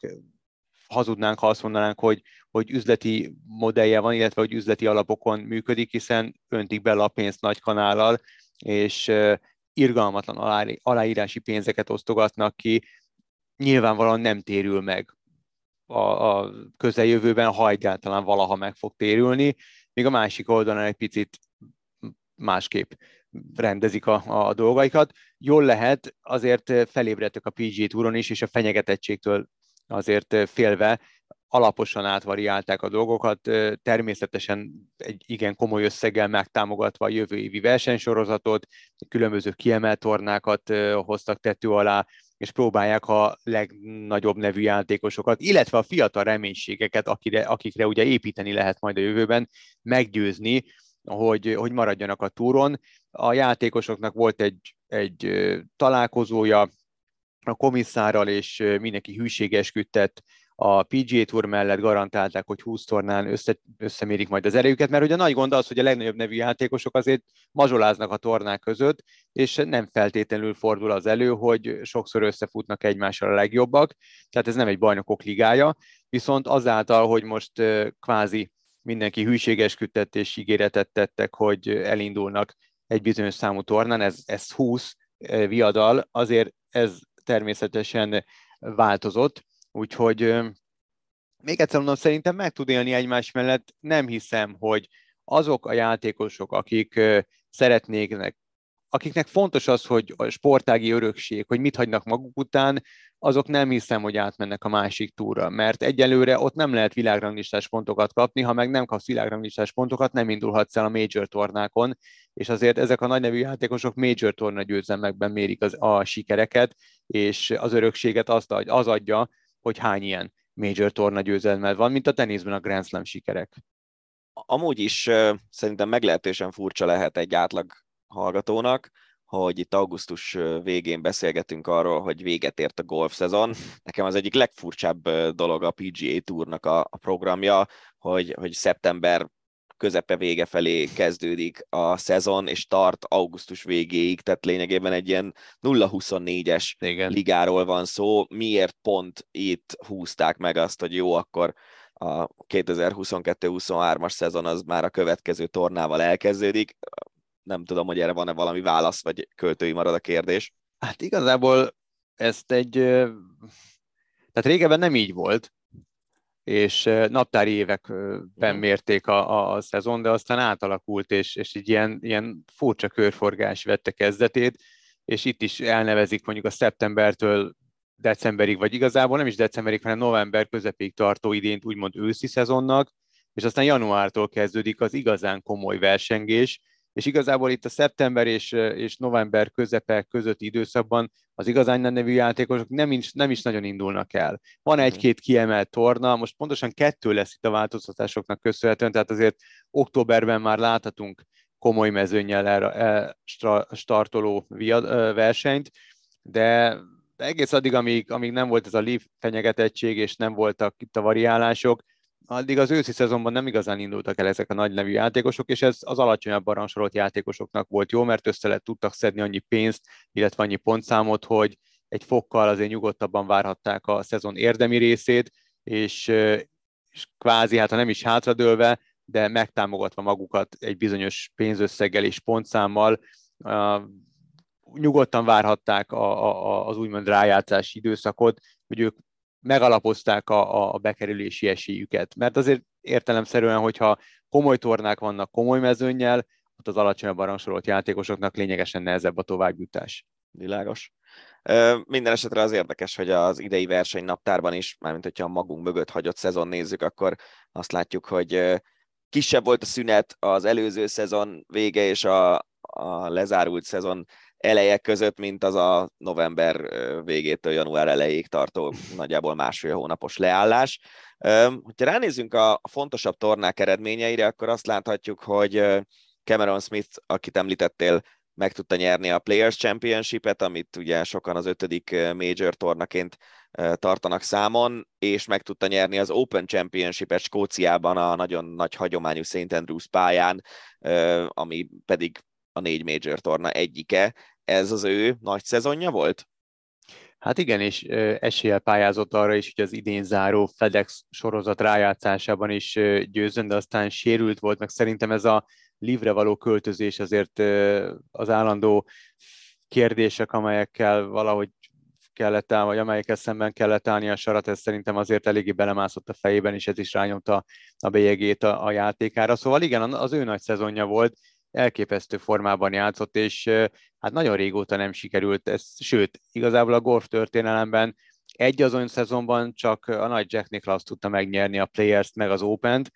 hazudnánk, ha azt mondanánk, hogy, hogy üzleti modellje van, illetve hogy üzleti alapokon működik, hiszen öntik bele a pénzt nagy kanállal, és irgalmatlan aláírási pénzeket osztogatnak ki, nyilvánvalóan nem térül meg a, a közeljövőben, ha egyáltalán valaha meg fog térülni, míg a másik oldalon egy picit másképp rendezik a, a dolgaikat. Jól lehet, azért felébredtek a PG túron is, és a fenyegetettségtől azért félve alaposan átvariálták a dolgokat, természetesen egy igen komoly összeggel megtámogatva a jövő évi versenysorozatot, különböző kiemelt tornákat hoztak tető alá, és próbálják a legnagyobb nevű játékosokat, illetve a fiatal reménységeket, akire, akikre ugye építeni lehet majd a jövőben, meggyőzni, hogy, hogy maradjanak a túron. A játékosoknak volt egy, egy találkozója a komisszárral, és mindenki hűségeskedett a PGA Tour mellett garantálták, hogy 20 tornán össze, összemérik majd az erejüket, mert ugye a nagy gond az, hogy a legnagyobb nevű játékosok azért mazsoláznak a tornák között, és nem feltétlenül fordul az elő, hogy sokszor összefutnak egymással a legjobbak, tehát ez nem egy bajnokok ligája, viszont azáltal, hogy most kvázi mindenki hűségeskedett és ígéretet tettek, hogy elindulnak egy bizonyos számú tornán, ez, ez 20 viadal, azért ez természetesen változott, Úgyhogy még egyszer mondom, szerintem meg tud élni egymás mellett. Nem hiszem, hogy azok a játékosok, akik szeretnének akiknek fontos az, hogy a sportági örökség, hogy mit hagynak maguk után, azok nem hiszem, hogy átmennek a másik túra, mert egyelőre ott nem lehet világranglistás pontokat kapni, ha meg nem kapsz világranglistás pontokat, nem indulhatsz el a major tornákon, és azért ezek a nagynevű játékosok major torna győzelmekben mérik az, a sikereket, és az örökséget azt az adja, hogy hány ilyen major torna győzelmed van, mint a teniszben a Grand Slam sikerek. Amúgy is szerintem meglehetősen furcsa lehet egy átlag hallgatónak, hogy itt augusztus végén beszélgetünk arról, hogy véget ért a golf szezon. Nekem az egyik legfurcsább dolog a PGA Tournak a, a programja, hogy, hogy szeptember közepe vége felé kezdődik a szezon, és tart augusztus végéig, tehát lényegében egy ilyen 0-24-es Igen. ligáról van szó. Miért pont itt húzták meg azt, hogy jó, akkor a 2022-23-as szezon az már a következő tornával elkezdődik nem tudom, hogy erre van-e valami válasz, vagy költői marad a kérdés. Hát igazából ezt egy, tehát régebben nem így volt, és naptári években mérték a, a, a szezon, de aztán átalakult, és, és így ilyen, ilyen furcsa körforgás vette kezdetét, és itt is elnevezik mondjuk a szeptembertől decemberig, vagy igazából nem is decemberig, hanem november közepéig tartó idént úgymond őszi szezonnak, és aztán januártól kezdődik az igazán komoly versengés, és igazából itt a szeptember és, és november közepe közötti időszakban az igazán nevű játékosok nem is, nem is nagyon indulnak el. Van mhm. egy-két kiemelt torna, most pontosan kettő lesz itt a változtatásoknak köszönhetően, tehát azért októberben már láthatunk komoly mezőnyel erre startoló versenyt, de egész addig, amíg, amíg nem volt ez a Leaf fenyegetettség, és nem voltak itt a variálások, addig az őszi szezonban nem igazán indultak el ezek a nagy nevű játékosok, és ez az alacsonyabban rangsorolt játékosoknak volt jó, mert össze lett tudtak szedni annyi pénzt, illetve annyi pontszámot, hogy egy fokkal azért nyugodtabban várhatták a szezon érdemi részét, és, és kvázi, hát ha nem is hátradőlve, de megtámogatva magukat egy bizonyos pénzösszeggel és pontszámmal, nyugodtan várhatták a, a, az úgymond rájátszási időszakot, hogy ők megalapozták a, a bekerülési esélyüket. Mert azért értelemszerűen, hogyha komoly tornák vannak komoly mezőnnyel, ott az alacsonyabban rangsorolt játékosoknak lényegesen nehezebb a továbbjutás. Világos. Minden esetre az érdekes, hogy az idei versenynaptárban is, mármint hogyha a magunk mögött hagyott szezon nézzük, akkor azt látjuk, hogy kisebb volt a szünet az előző szezon vége és a, a lezárult szezon eleje között, mint az a november végétől január elejéig tartó nagyjából másfél hónapos leállás. Hogyha ránézzünk a fontosabb tornák eredményeire, akkor azt láthatjuk, hogy Cameron Smith, akit említettél, meg tudta nyerni a Players Championship-et, amit ugye sokan az ötödik major tornaként tartanak számon, és meg tudta nyerni az Open Championship-et Skóciában a nagyon nagy hagyományú St. Andrews pályán, ami pedig a négy major torna egyike ez az ő nagy szezonja volt? Hát igen, és eséllyel pályázott arra is, hogy az idén záró FedEx sorozat rájátszásában is győzön, de aztán sérült volt, meg szerintem ez a livre való költözés azért az állandó kérdések, amelyekkel valahogy kellett áll, vagy amelyekkel szemben kellett állni a sarat, ez szerintem azért eléggé belemászott a fejében, és ez is rányomta a bélyegét a, a játékára. Szóval igen, az ő nagy szezonja volt, elképesztő formában játszott, és hát nagyon régóta nem sikerült ez, sőt, igazából a golf történelemben egy azon szezonban csak a nagy Jack Nicklaus tudta megnyerni a Players-t, meg az Open-t,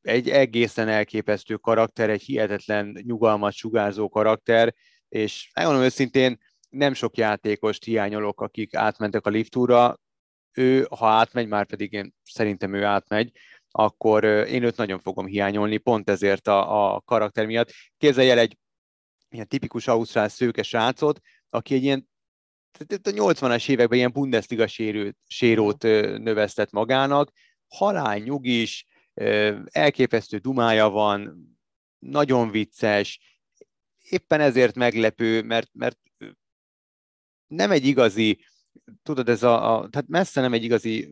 egy egészen elképesztő karakter, egy hihetetlen nyugalmat sugárzó karakter, és megmondom őszintén, nem sok játékost hiányolok, akik átmentek a liftúra, ő, ha átmegy, már pedig én szerintem ő átmegy, akkor én őt nagyon fogom hiányolni, pont ezért a, a karakter miatt. Képzelj el egy ilyen tipikus ausztrál szőke srácot, aki egy ilyen a 80-as években ilyen Bundesliga sérült, sérót növesztett magának, halál nyugis, elképesztő dumája van, nagyon vicces, éppen ezért meglepő, mert, mert nem egy igazi, tudod, ez a, a, tehát messze nem egy igazi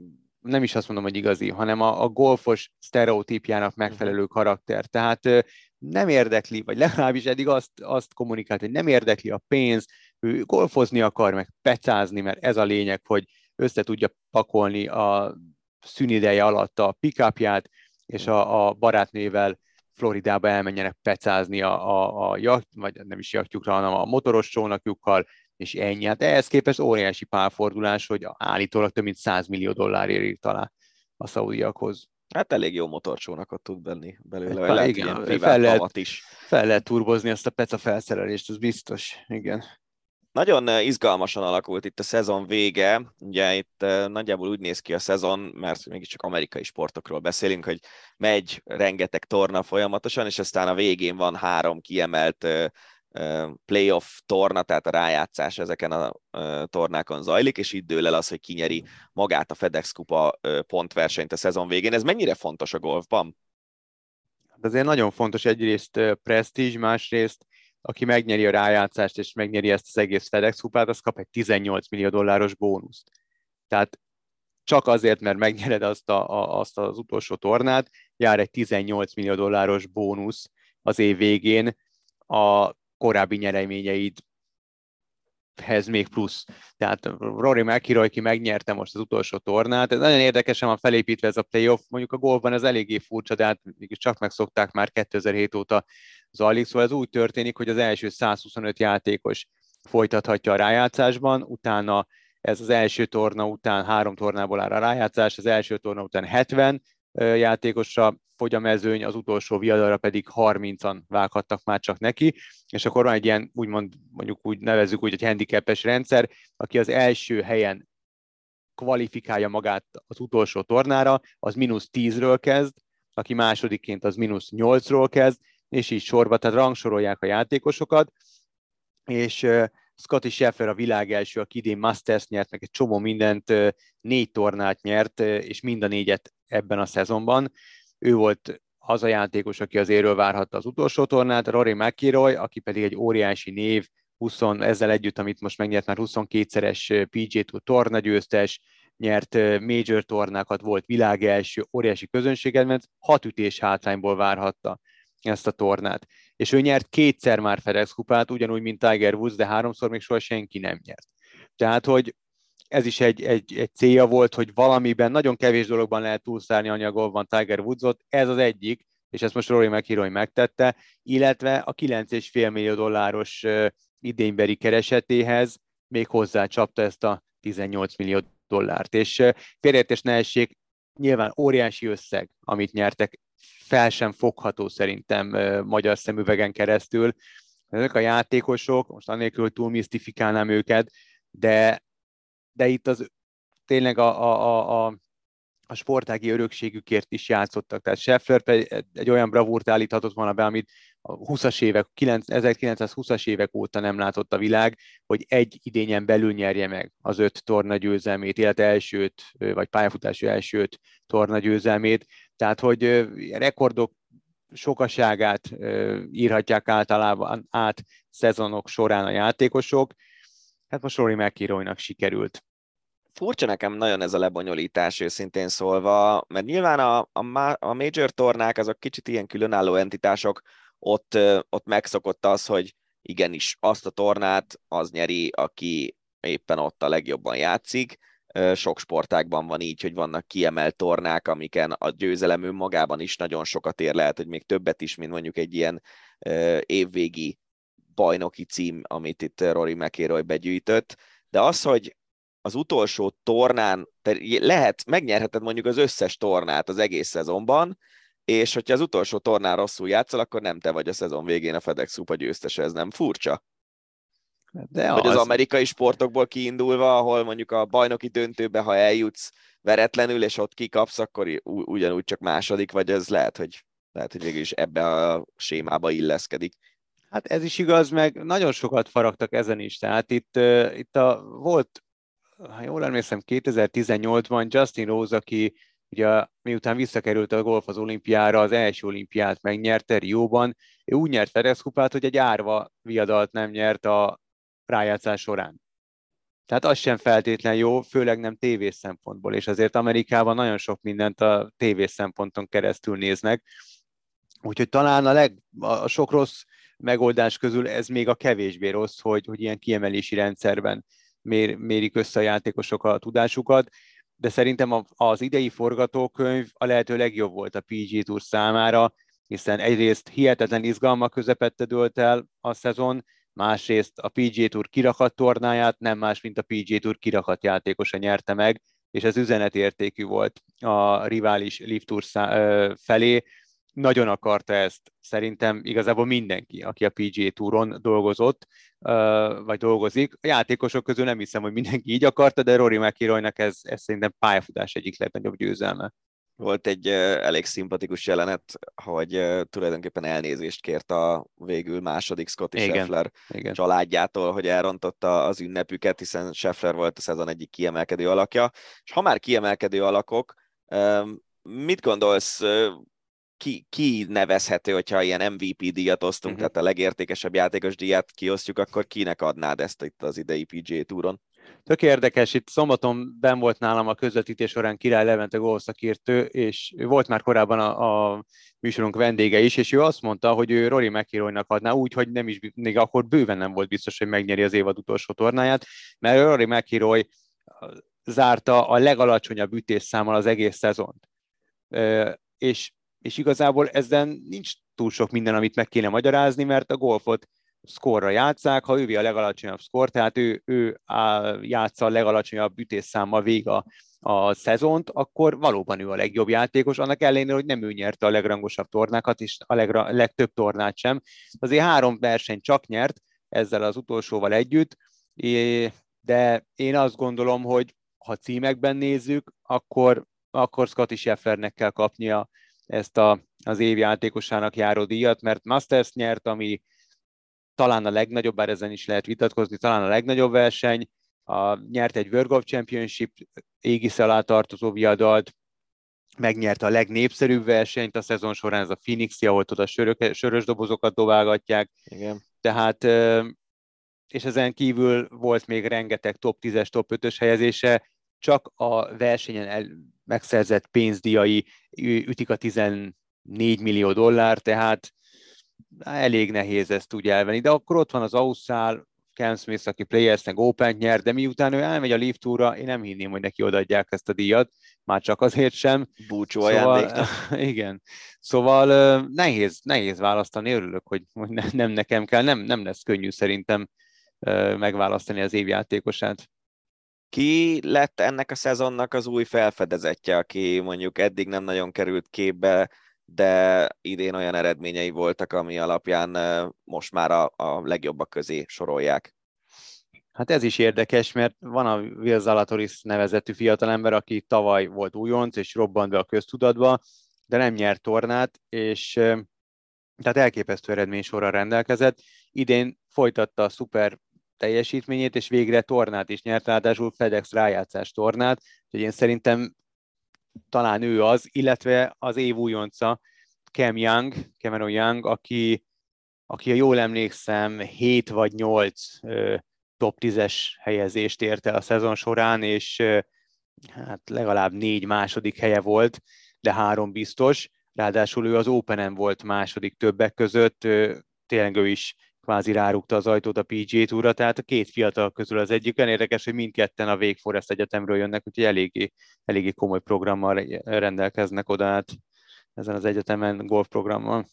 nem is azt mondom, hogy igazi, hanem a, a golfos sztereotípjának mhm. megfelelő karakter. Tehát nem érdekli, vagy legalábbis eddig azt, azt kommunikált, hogy nem érdekli a pénz, ő golfozni akar, meg pecázni, mert ez a lényeg, hogy össze tudja pakolni a szünideje alatt a pickupját, és a, a barátnével Floridába elmenjenek pecázni a, a, a jacht, vagy nem is jachtjukra, hanem a motoros csónakjukkal, és ennyi. Hát ehhez képest óriási pálfordulás, hogy állítólag több mint 100 millió dollárért írt alá a szaudiakhoz. Hát elég jó motorcsónakot tud benni belőle, Hát, vagy igen, lehet fel lehet- lehet, is. Fel lehet turbozni ezt a peca felszerelést, ez biztos. Igen. Nagyon eh, izgalmasan alakult itt a szezon vége. Ugye itt eh, nagyjából úgy néz ki a szezon, mert mégiscsak amerikai sportokról beszélünk, hogy megy rengeteg torna folyamatosan, és aztán a végén van három kiemelt eh, playoff torna, tehát a rájátszás ezeken a tornákon zajlik, és itt dől el az, hogy kinyeri magát a FedEx Kupa pontversenyt a szezon végén. Ez mennyire fontos a golfban? Hát azért nagyon fontos egyrészt presztízs, másrészt aki megnyeri a rájátszást és megnyeri ezt az egész FedEx kupát, az kap egy 18 millió dolláros bónuszt. Tehát csak azért, mert megnyered azt, a, a, azt az utolsó tornát, jár egy 18 millió dolláros bónusz az év végén a korábbi nyereményeid hez még plusz. Tehát Rory McIlroy, aki megnyerte most az utolsó tornát, ez nagyon érdekesen van felépítve ez a playoff, mondjuk a golfban ez eléggé furcsa, de hát csak megszokták már 2007 óta zajlik, szóval ez úgy történik, hogy az első 125 játékos folytathatja a rájátszásban, utána ez az első torna után három tornából áll a rájátszás, az első torna után 70 játékosra fogy a mezőny, az utolsó viadalra pedig 30-an vághattak már csak neki, és akkor van egy ilyen, úgymond, mondjuk úgy nevezzük úgy, egy handicapes rendszer, aki az első helyen kvalifikálja magát az utolsó tornára, az mínusz 10-ről kezd, aki másodikként az mínusz 8-ról kezd, és így sorba, tehát rangsorolják a játékosokat, és Scotty Scheffler a világ első, aki idén Masters nyert, meg egy csomó mindent, négy tornát nyert, és mind a négyet ebben a szezonban. Ő volt az a játékos, aki az éről várhatta az utolsó tornát, Rory McIlroy, aki pedig egy óriási név, 20, ezzel együtt, amit most megnyert már 22-szeres PGA Tour tornagyőztes, nyert major tornákat, volt világ első, óriási közönséget, hat ütés hátrányból várhatta ezt a tornát. És ő nyert kétszer már FedEx kupát, ugyanúgy, mint Tiger Woods, de háromszor még soha senki nem nyert. Tehát, hogy ez is egy, egy, egy célja volt, hogy valamiben, nagyon kevés dologban lehet túlszárnyalni a golfban Tiger Woodsot, ez az egyik, és ezt most Rory McIlroy megtette, illetve a 9,5 millió dolláros idénybeli keresetéhez még hozzá csapta ezt a 18 millió dollárt. És félreértés ne essék, nyilván óriási összeg, amit nyertek, fel sem fogható szerintem magyar szemüvegen keresztül. Ezek a játékosok, most annélkül túl misztifikálnám őket, de, de itt az tényleg a, a, a, a sportági örökségükért is játszottak. Tehát Scheffler egy olyan bravúrt állíthatott volna be, amit a 20-as évek, 1920-as évek óta nem látott a világ, hogy egy idényen belül nyerje meg az öt torna győzelmét, illetve elsőt, vagy pályafutási elsőt torna győzelmét. Tehát, hogy rekordok sokaságát írhatják általában át szezonok során a játékosok. Hát most Rory McIlroynak sikerült. Furcsa nekem nagyon ez a lebonyolítás, őszintén szólva, mert nyilván a, a, a major tornák azok kicsit ilyen különálló entitások, ott, ott megszokott az, hogy igenis azt a tornát az nyeri, aki éppen ott a legjobban játszik. Sok sportákban van így, hogy vannak kiemelt tornák, amiken a győzelem önmagában is nagyon sokat ér, lehet, hogy még többet is, mint mondjuk egy ilyen évvégi bajnoki cím, amit itt Rory McIlroy begyűjtött. De az, hogy az utolsó tornán, lehet, megnyerheted mondjuk az összes tornát az egész szezonban, és hogyha az utolsó tornán rosszul játszol, akkor nem te vagy a szezon végén a FedEx Kupa győztese, ez nem furcsa? De Vagy az... az amerikai sportokból kiindulva, ahol mondjuk a bajnoki döntőbe, ha eljutsz veretlenül, és ott kikapsz, akkor ugyanúgy csak második, vagy ez lehet, hogy, lehet, hogy végül is ebbe a sémába illeszkedik. Hát ez is igaz, meg nagyon sokat faragtak ezen is. Tehát itt, uh, itt a, volt, ha jól emlékszem, 2018-ban Justin Rose, aki ugye miután visszakerült a golf az olimpiára, az első olimpiát megnyerte Rióban, ő úgy nyert FedEx kupát, hogy egy árva viadalt nem nyert a rájátszás során. Tehát az sem feltétlen jó, főleg nem tévés szempontból, és azért Amerikában nagyon sok mindent a tévés szemponton keresztül néznek, úgyhogy talán a, leg, a sok rossz megoldás közül ez még a kevésbé rossz, hogy, hogy ilyen kiemelési rendszerben mér, mérik össze a játékosok a tudásukat, de szerintem az idei forgatókönyv a lehető legjobb volt a PG Tour számára, hiszen egyrészt hihetetlen izgalmak közepette dőlt el a szezon, másrészt a PGA Tour kirakat tornáját nem más, mint a PGA Tour kirakat játékosa nyerte meg, és ez üzenetértékű volt a rivális Lift Tour felé. Nagyon akarta ezt szerintem igazából mindenki, aki a PGA Touron dolgozott, vagy dolgozik. A játékosok közül nem hiszem, hogy mindenki így akarta, de Rory McIlroynak ez, ez szerintem pályafutás egyik legnagyobb győzelme. Volt egy elég szimpatikus jelenet, hogy tulajdonképpen elnézést kért a végül második Scotty igen, Scheffler igen. családjától, hogy elrontotta az ünnepüket, hiszen Scheffler volt a szezon egyik kiemelkedő alakja. És ha már kiemelkedő alakok, mit gondolsz, ki, ki nevezhető, hogyha ilyen MVP díjat osztunk, uh-huh. tehát a legértékesebb játékos díjat kiosztjuk, akkor kinek adnád ezt itt az idei PGA túron? Tök érdekes, itt szombaton ben volt nálam a közvetítés során Király Levente gólszakértő, és volt már korábban a, a műsorunk vendége is, és ő azt mondta, hogy ő Rory McIlroynak adná úgy, hogy nem is, még akkor bőven nem volt biztos, hogy megnyeri az évad utolsó tornáját, mert Rory McIlroy zárta a legalacsonyabb ütésszámmal az egész szezont. És, és igazából ezzel nincs túl sok minden, amit meg kéne magyarázni, mert a golfot szkorra játszák, ha ővi a legalacsonyabb szkor, tehát ő, ő játsza a legalacsonyabb ütésszámmal vég a, a szezont, akkor valóban ő a legjobb játékos, annak ellenére, hogy nem ő nyerte a legrangosabb tornákat, és a legra, legtöbb tornát sem. Azért három verseny csak nyert, ezzel az utolsóval együtt, de én azt gondolom, hogy ha címekben nézzük, akkor, akkor Scotty Schefflernek kell kapnia ezt a, az év játékosának járó díjat, mert Masters nyert, ami talán a legnagyobb, bár ezen is lehet vitatkozni, talán a legnagyobb verseny, a, nyert egy World Golf Championship égisz alá tartozó viadalt, megnyerte a legnépszerűbb versenyt a szezon során, ez a Phoenix, ahol oda sörök, sörös dobozokat dobálgatják. Igen. Tehát, és ezen kívül volt még rengeteg top 10-es, top 5-ös helyezése, csak a versenyen el, megszerzett pénzdíjai ütik a 14 millió dollár, tehát elég nehéz ezt úgy elvenni, de akkor ott van az Auszál, Cam Smith, aki Players meg open nyer, de miután ő elmegy a Lift Tourra, én nem hinném, hogy neki odaadják ezt a díjat, már csak azért sem. Búcsú szóval, Igen. Szóval nehéz, nehéz választani, örülök, hogy, hogy nem nekem kell, nem, nem lesz könnyű szerintem megválasztani az évjátékosát. Ki lett ennek a szezonnak az új felfedezetje, aki mondjuk eddig nem nagyon került képbe, de idén olyan eredményei voltak, ami alapján most már a, a legjobbak közé sorolják. Hát ez is érdekes, mert van a Will Zalatoris nevezetű fiatalember, aki tavaly volt újonc, és robbant be a köztudatba, de nem nyert tornát, és tehát elképesztő eredmény sorra rendelkezett. Idén folytatta a szuper teljesítményét, és végre tornát is nyert, ráadásul FedEx rájátszás tornát, úgyhogy én szerintem talán ő az, illetve az év újonca Cam Young, Cameron Young, aki, aki, jól emlékszem, 7 vagy 8 top 10-es helyezést ért el a szezon során, és hát legalább négy második helye volt, de három biztos. Ráadásul ő az Open-en volt második többek között, tényleg ő is kvázi rárukta az ajtót a PGA túra, tehát a két fiatal közül az egyik. Olyan érdekes, hogy mindketten a Wake Forest Egyetemről jönnek, úgyhogy eléggé, eléggé komoly programmal rendelkeznek oda át ezen az egyetemen golfprogrammal.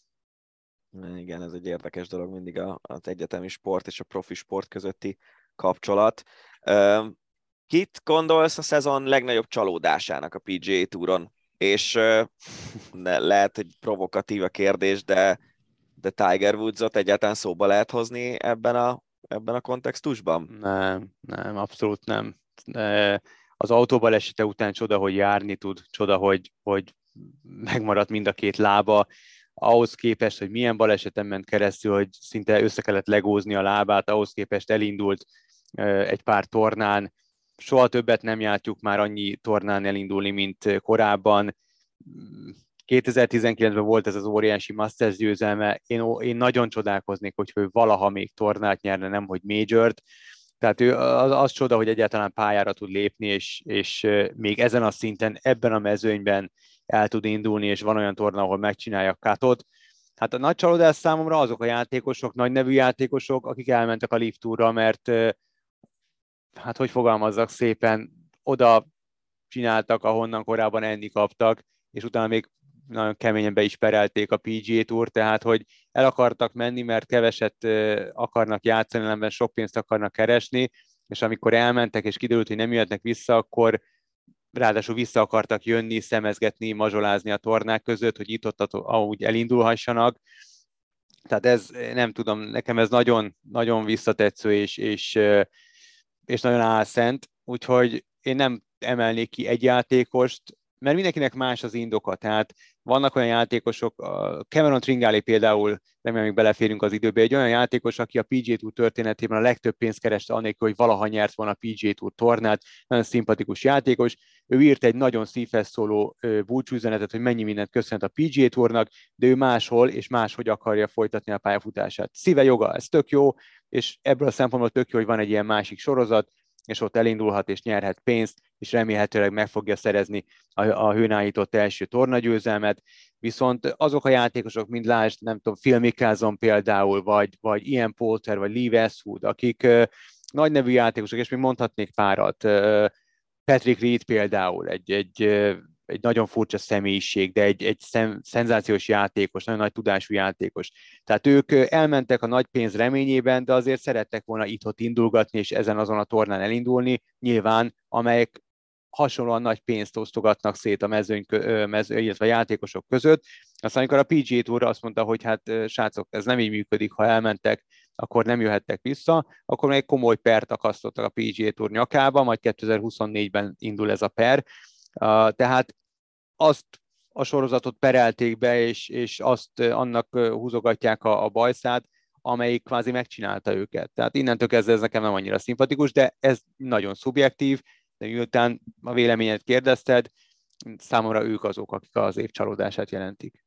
Igen, ez egy érdekes dolog mindig az egyetemi sport és a profi sport közötti kapcsolat. Kit gondolsz a szezon legnagyobb csalódásának a PGA túron? És lehet, hogy provokatív a kérdés, de de Tiger Woods-ot egyáltalán szóba lehet hozni ebben a, ebben a kontextusban? Nem, nem, abszolút nem. Az autóbalesete után csoda, hogy járni tud, csoda, hogy, hogy megmaradt mind a két lába, ahhoz képest, hogy milyen baleseten ment keresztül, hogy szinte össze kellett legózni a lábát, ahhoz képest elindult egy pár tornán, soha többet nem játjuk már annyi tornán elindulni, mint korábban 2019-ben volt ez az óriási Masters győzelme, én, én nagyon csodálkoznék, hogy ő valaha még tornát nyerne, nem hogy majort, tehát ő az, az csoda, hogy egyáltalán pályára tud lépni, és, és még ezen a szinten, ebben a mezőnyben el tud indulni, és van olyan torna, ahol megcsinálja a katot. Hát a nagy csalódás számomra azok a játékosok, nagy nevű játékosok, akik elmentek a Lift Tourra, mert hát hogy fogalmazzak szépen, oda csináltak, ahonnan korábban enni kaptak, és utána még nagyon keményen be is perelték a PGA Tour, tehát hogy el akartak menni, mert keveset akarnak játszani, ellenben sok pénzt akarnak keresni, és amikor elmentek, és kiderült, hogy nem jöhetnek vissza, akkor ráadásul vissza akartak jönni, szemezgetni, mazsolázni a tornák között, hogy itt ott ahogy elindulhassanak. Tehát ez, nem tudom, nekem ez nagyon, nagyon visszatetsző, és, és, és nagyon álszent, úgyhogy én nem emelnék ki egy játékost, mert mindenkinek más az indoka, tehát vannak olyan játékosok, Cameron Tringali például, remélem, még beleférünk az időbe, egy olyan játékos, aki a PGA Tour történetében a legtöbb pénzt kereste anélkül, hogy valaha nyert volna a PGA Tour tornát, nagyon szimpatikus játékos. Ő írt egy nagyon szívhez szóló búcsúzenetet, hogy mennyi mindent köszönt a PGA Tournak, de ő máshol és máshogy akarja folytatni a pályafutását. Szíve joga, ez tök jó, és ebből a szempontból tök jó, hogy van egy ilyen másik sorozat, és ott elindulhat és nyerhet pénzt, és remélhetőleg meg fogja szerezni a, a hőnállított első tornagyőzelmet. Viszont azok a játékosok, mint lásd, nem tudom, Phil Mickelson például, vagy, vagy Ian Poulter, vagy Lee Westwood, akik nagy nevű játékosok, és még mondhatnék párat, uh, Patrick Reed például, egy, egy egy nagyon furcsa személyiség, de egy, egy szem, szenzációs játékos, nagyon nagy tudású játékos. Tehát ők elmentek a nagy pénz reményében, de azért szerettek volna itt indulgatni, és ezen azon a tornán elindulni, nyilván, amelyek hasonlóan nagy pénzt osztogatnak szét a mezőny, mező, illetve a játékosok között. Aztán amikor a PGA Tour azt mondta, hogy hát srácok, ez nem így működik, ha elmentek, akkor nem jöhettek vissza, akkor még komoly pert akasztottak a PGA Tour nyakába, majd 2024-ben indul ez a per, tehát azt a sorozatot perelték be, és, és azt annak húzogatják a, a bajszát, amelyik kvázi megcsinálta őket. Tehát innentől kezdve ez nekem nem annyira szimpatikus, de ez nagyon szubjektív, de miután a véleményet kérdezted, számomra ők azok, akik az év csalódását jelentik.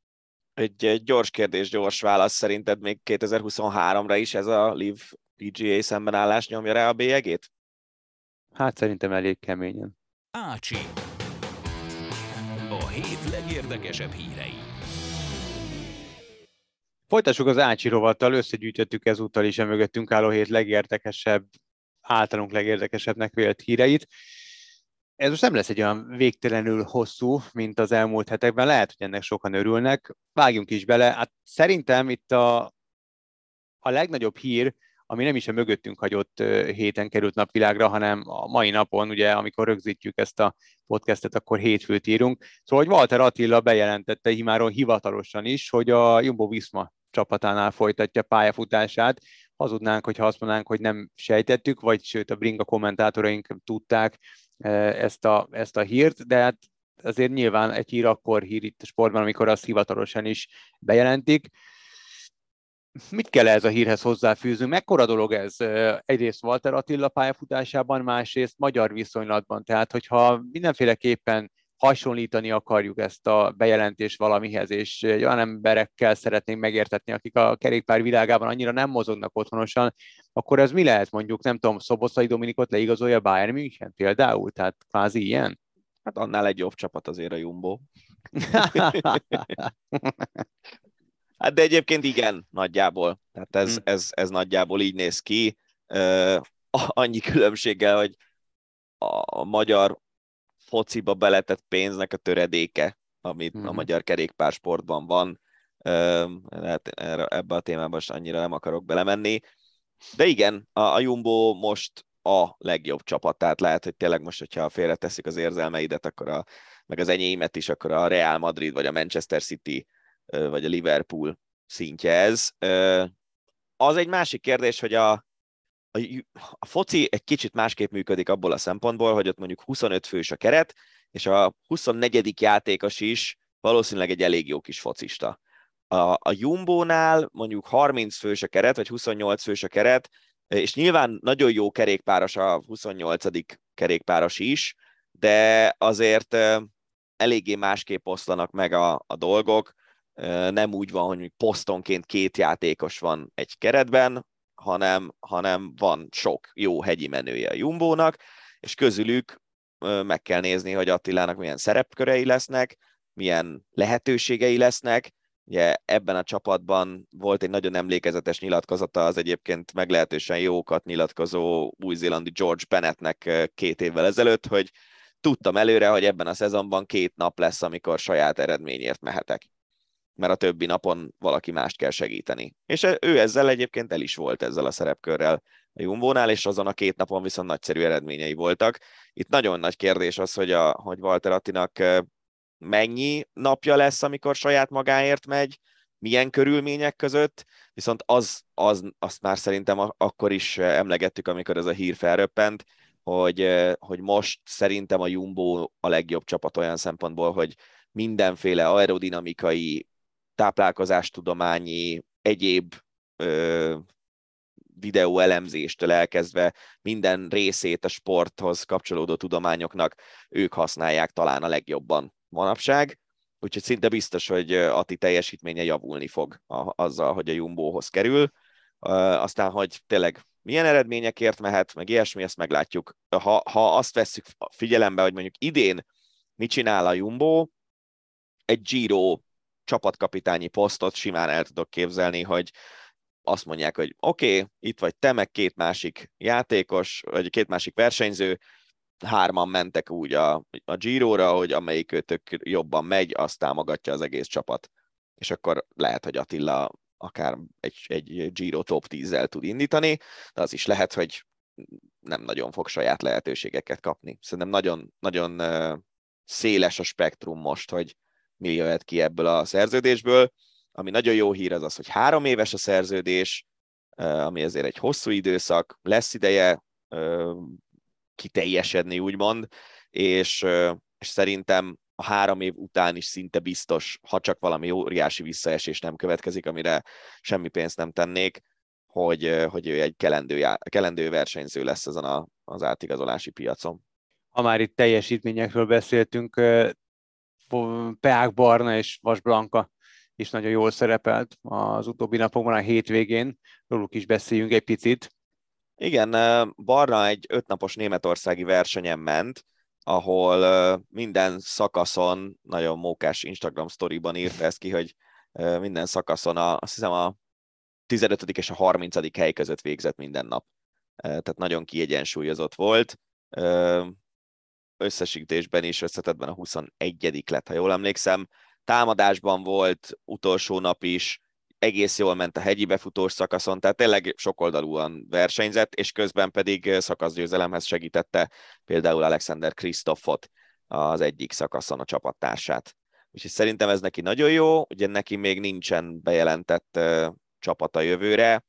Egy, egy gyors kérdés, gyors válasz. Szerinted még 2023-ra is ez a Live PGA szembenállás nyomja rá a bélyegét? Hát szerintem elég keményen. Ácsi hét legérdekesebb hírei. Folytassuk az Ácsi rovattal, összegyűjtöttük ezúttal is a mögöttünk álló hét legérdekesebb, általunk legérdekesebbnek vélt híreit. Ez most nem lesz egy olyan végtelenül hosszú, mint az elmúlt hetekben, lehet, hogy ennek sokan örülnek. Vágjunk is bele. Hát szerintem itt a, a legnagyobb hír, ami nem is a mögöttünk hagyott héten került napvilágra, hanem a mai napon, ugye, amikor rögzítjük ezt a podcastet, akkor hétfőt írunk. Szóval, hogy Walter Attila bejelentette imáron hivatalosan is, hogy a Jumbo Visma csapatánál folytatja pályafutását. Hazudnánk, hogyha azt mondanánk, hogy nem sejtettük, vagy sőt a Bringa kommentátoraink tudták ezt a, ezt a hírt, de hát azért nyilván egy hír akkor hír itt a sportban, amikor azt hivatalosan is bejelentik mit kell ez a hírhez hozzáfűzni? Mekkora dolog ez? Egyrészt Walter Attila pályafutásában, másrészt magyar viszonylatban. Tehát, hogyha mindenféleképpen hasonlítani akarjuk ezt a bejelentést valamihez, és olyan emberekkel szeretnénk megértetni, akik a kerékpár világában annyira nem mozognak otthonosan, akkor ez mi lehet mondjuk, nem tudom, Szoboszai Dominikot leigazolja Bayern München például? Tehát kvázi ilyen? Hát annál egy jobb csapat azért a Jumbo. Hát de egyébként igen, nagyjából. Tehát ez, hmm. ez, ez nagyjából így néz ki. Uh, annyi különbséggel, hogy a, a magyar fociba beletett pénznek a töredéke, amit hmm. a magyar kerékpársportban van. Hát ebbe a témába most annyira nem akarok belemenni. De igen, a, a Jumbo most a legjobb csapat, tehát lehet, hogy tényleg most, hogyha félreteszik az érzelmeidet, akkor a, meg az enyémet is, akkor a Real Madrid vagy a Manchester City vagy a Liverpool szintje ez. Az egy másik kérdés, hogy a, a, a foci egy kicsit másképp működik abból a szempontból, hogy ott mondjuk 25 fős a keret, és a 24. játékos is valószínűleg egy elég jó kis focista. A, a Jumbo-nál mondjuk 30 fős a keret, vagy 28 fős a keret, és nyilván nagyon jó kerékpáros a 28. kerékpáros is, de azért eléggé másképp oszlanak meg a, a dolgok nem úgy van, hogy posztonként két játékos van egy keretben, hanem, hanem van sok jó hegyi menője a Jumbónak, és közülük meg kell nézni, hogy Attilának milyen szerepkörei lesznek, milyen lehetőségei lesznek. Ugye ebben a csapatban volt egy nagyon emlékezetes nyilatkozata az egyébként meglehetősen jókat nyilatkozó új-zélandi George Bennettnek két évvel ezelőtt, hogy tudtam előre, hogy ebben a szezonban két nap lesz, amikor saját eredményért mehetek mert a többi napon valaki mást kell segíteni. És ő ezzel egyébként el is volt ezzel a szerepkörrel a Jumbónál, és azon a két napon viszont nagyszerű eredményei voltak. Itt nagyon nagy kérdés az, hogy, a, hogy Walter Attinak mennyi napja lesz, amikor saját magáért megy, milyen körülmények között, viszont az, az azt már szerintem akkor is emlegettük, amikor ez a hír felröppent, hogy, hogy most szerintem a Jumbo a legjobb csapat olyan szempontból, hogy mindenféle aerodinamikai, táplálkozástudományi, egyéb ö, videó elemzéstől elkezdve minden részét a sporthoz kapcsolódó tudományoknak ők használják talán a legjobban manapság, úgyhogy szinte biztos, hogy Ati teljesítménye javulni fog a, azzal, hogy a Jumbohoz kerül. Aztán, hogy tényleg milyen eredményekért mehet, meg ilyesmi, ezt meglátjuk. Ha, ha azt vesszük figyelembe, hogy mondjuk idén mit csinál a Jumbo, egy Giro csapatkapitányi posztot simán el tudok képzelni, hogy azt mondják, hogy oké, okay, itt vagy te, meg két másik játékos, vagy két másik versenyző, hárman mentek úgy a, a Giro-ra, hogy amelyik őtök jobban megy, azt támogatja az egész csapat. És akkor lehet, hogy Attila akár egy, egy Giro top 10-zel tud indítani, de az is lehet, hogy nem nagyon fog saját lehetőségeket kapni. Szerintem nagyon, nagyon széles a spektrum most, hogy mi jöhet ki ebből a szerződésből. Ami nagyon jó hír az az, hogy három éves a szerződés, ami ezért egy hosszú időszak, lesz ideje kiteljesedni, úgymond, és, és szerintem a három év után is szinte biztos, ha csak valami óriási visszaesés nem következik, amire semmi pénzt nem tennék, hogy, hogy ő egy kelendő, kelendő versenyző lesz ezen a, az átigazolási piacon. Ha már itt teljesítményekről beszéltünk, Peák Barna és Vas Blanka is nagyon jól szerepelt az utóbbi napokban, a hétvégén. Róluk is beszéljünk egy picit. Igen, Barna egy ötnapos németországi versenyen ment, ahol minden szakaszon, nagyon mókás Instagram sztoriban írta ezt ki, hogy minden szakaszon a, azt hiszem a 15. és a 30. hely között végzett minden nap. Tehát nagyon kiegyensúlyozott volt. Összesítésben is összetetben a 21. lett, ha jól emlékszem. Támadásban volt utolsó nap is, egész jól ment a hegyi befutós szakaszon, tehát tényleg sokoldalúan versenyzett, és közben pedig szakaszgyőzelemhez segítette például Alexander Kristoffot az egyik szakaszon a csapattársát. Úgyhogy szerintem ez neki nagyon jó, ugye neki még nincsen bejelentett uh, csapata jövőre,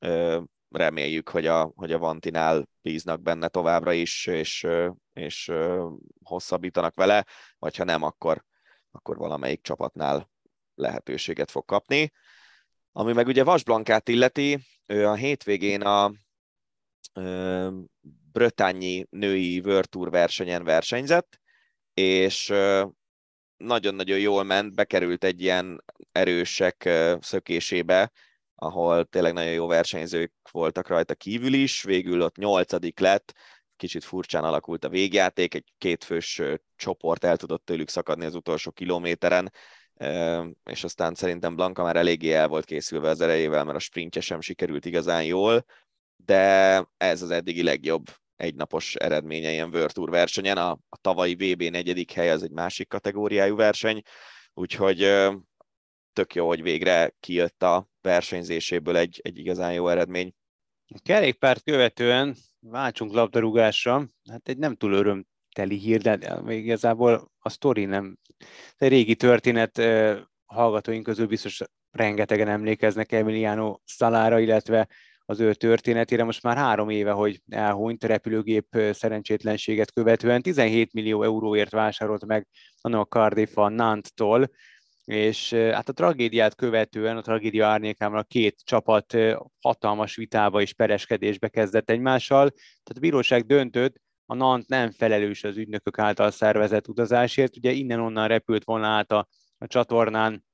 uh, reméljük, hogy a, hogy a Vantinál bíznak benne továbbra is, és, és hosszabbítanak vele, vagy ha nem, akkor, akkor valamelyik csapatnál lehetőséget fog kapni. Ami meg ugye Vasblankát illeti, ő a hétvégén a ö, Brötányi női World Tour versenyen versenyzett, és nagyon-nagyon jól ment, bekerült egy ilyen erősek szökésébe, ahol tényleg nagyon jó versenyzők voltak rajta kívül is, végül ott nyolcadik lett, kicsit furcsán alakult a végjáték, egy kétfős csoport el tudott tőlük szakadni az utolsó kilométeren, és aztán szerintem Blanka már eléggé el volt készülve az erejével, mert a sprintje sem sikerült igazán jól, de ez az eddigi legjobb egynapos eredménye ilyen World Tour versenyen. A, a tavalyi VB negyedik hely az egy másik kategóriájú verseny, úgyhogy tök jó, hogy végre kijött a versenyzéséből egy, egy igazán jó eredmény. A kerékpárt követően váltsunk labdarúgásra, hát egy nem túl öröm teli hír, de még igazából a sztori nem. Egy régi történet hallgatóink közül biztos rengetegen emlékeznek Emiliano Szalára, illetve az ő történetére. Most már három éve, hogy elhunyt repülőgép szerencsétlenséget követően. 17 millió euróért vásárolt meg a Cardiff a Nanttól, és hát a tragédiát követően, a tragédia árnyékában a két csapat hatalmas vitába és pereskedésbe kezdett egymással, tehát a bíróság döntött, a NANT nem felelős az ügynökök által szervezett utazásért, ugye innen-onnan repült volna át a, a csatornán,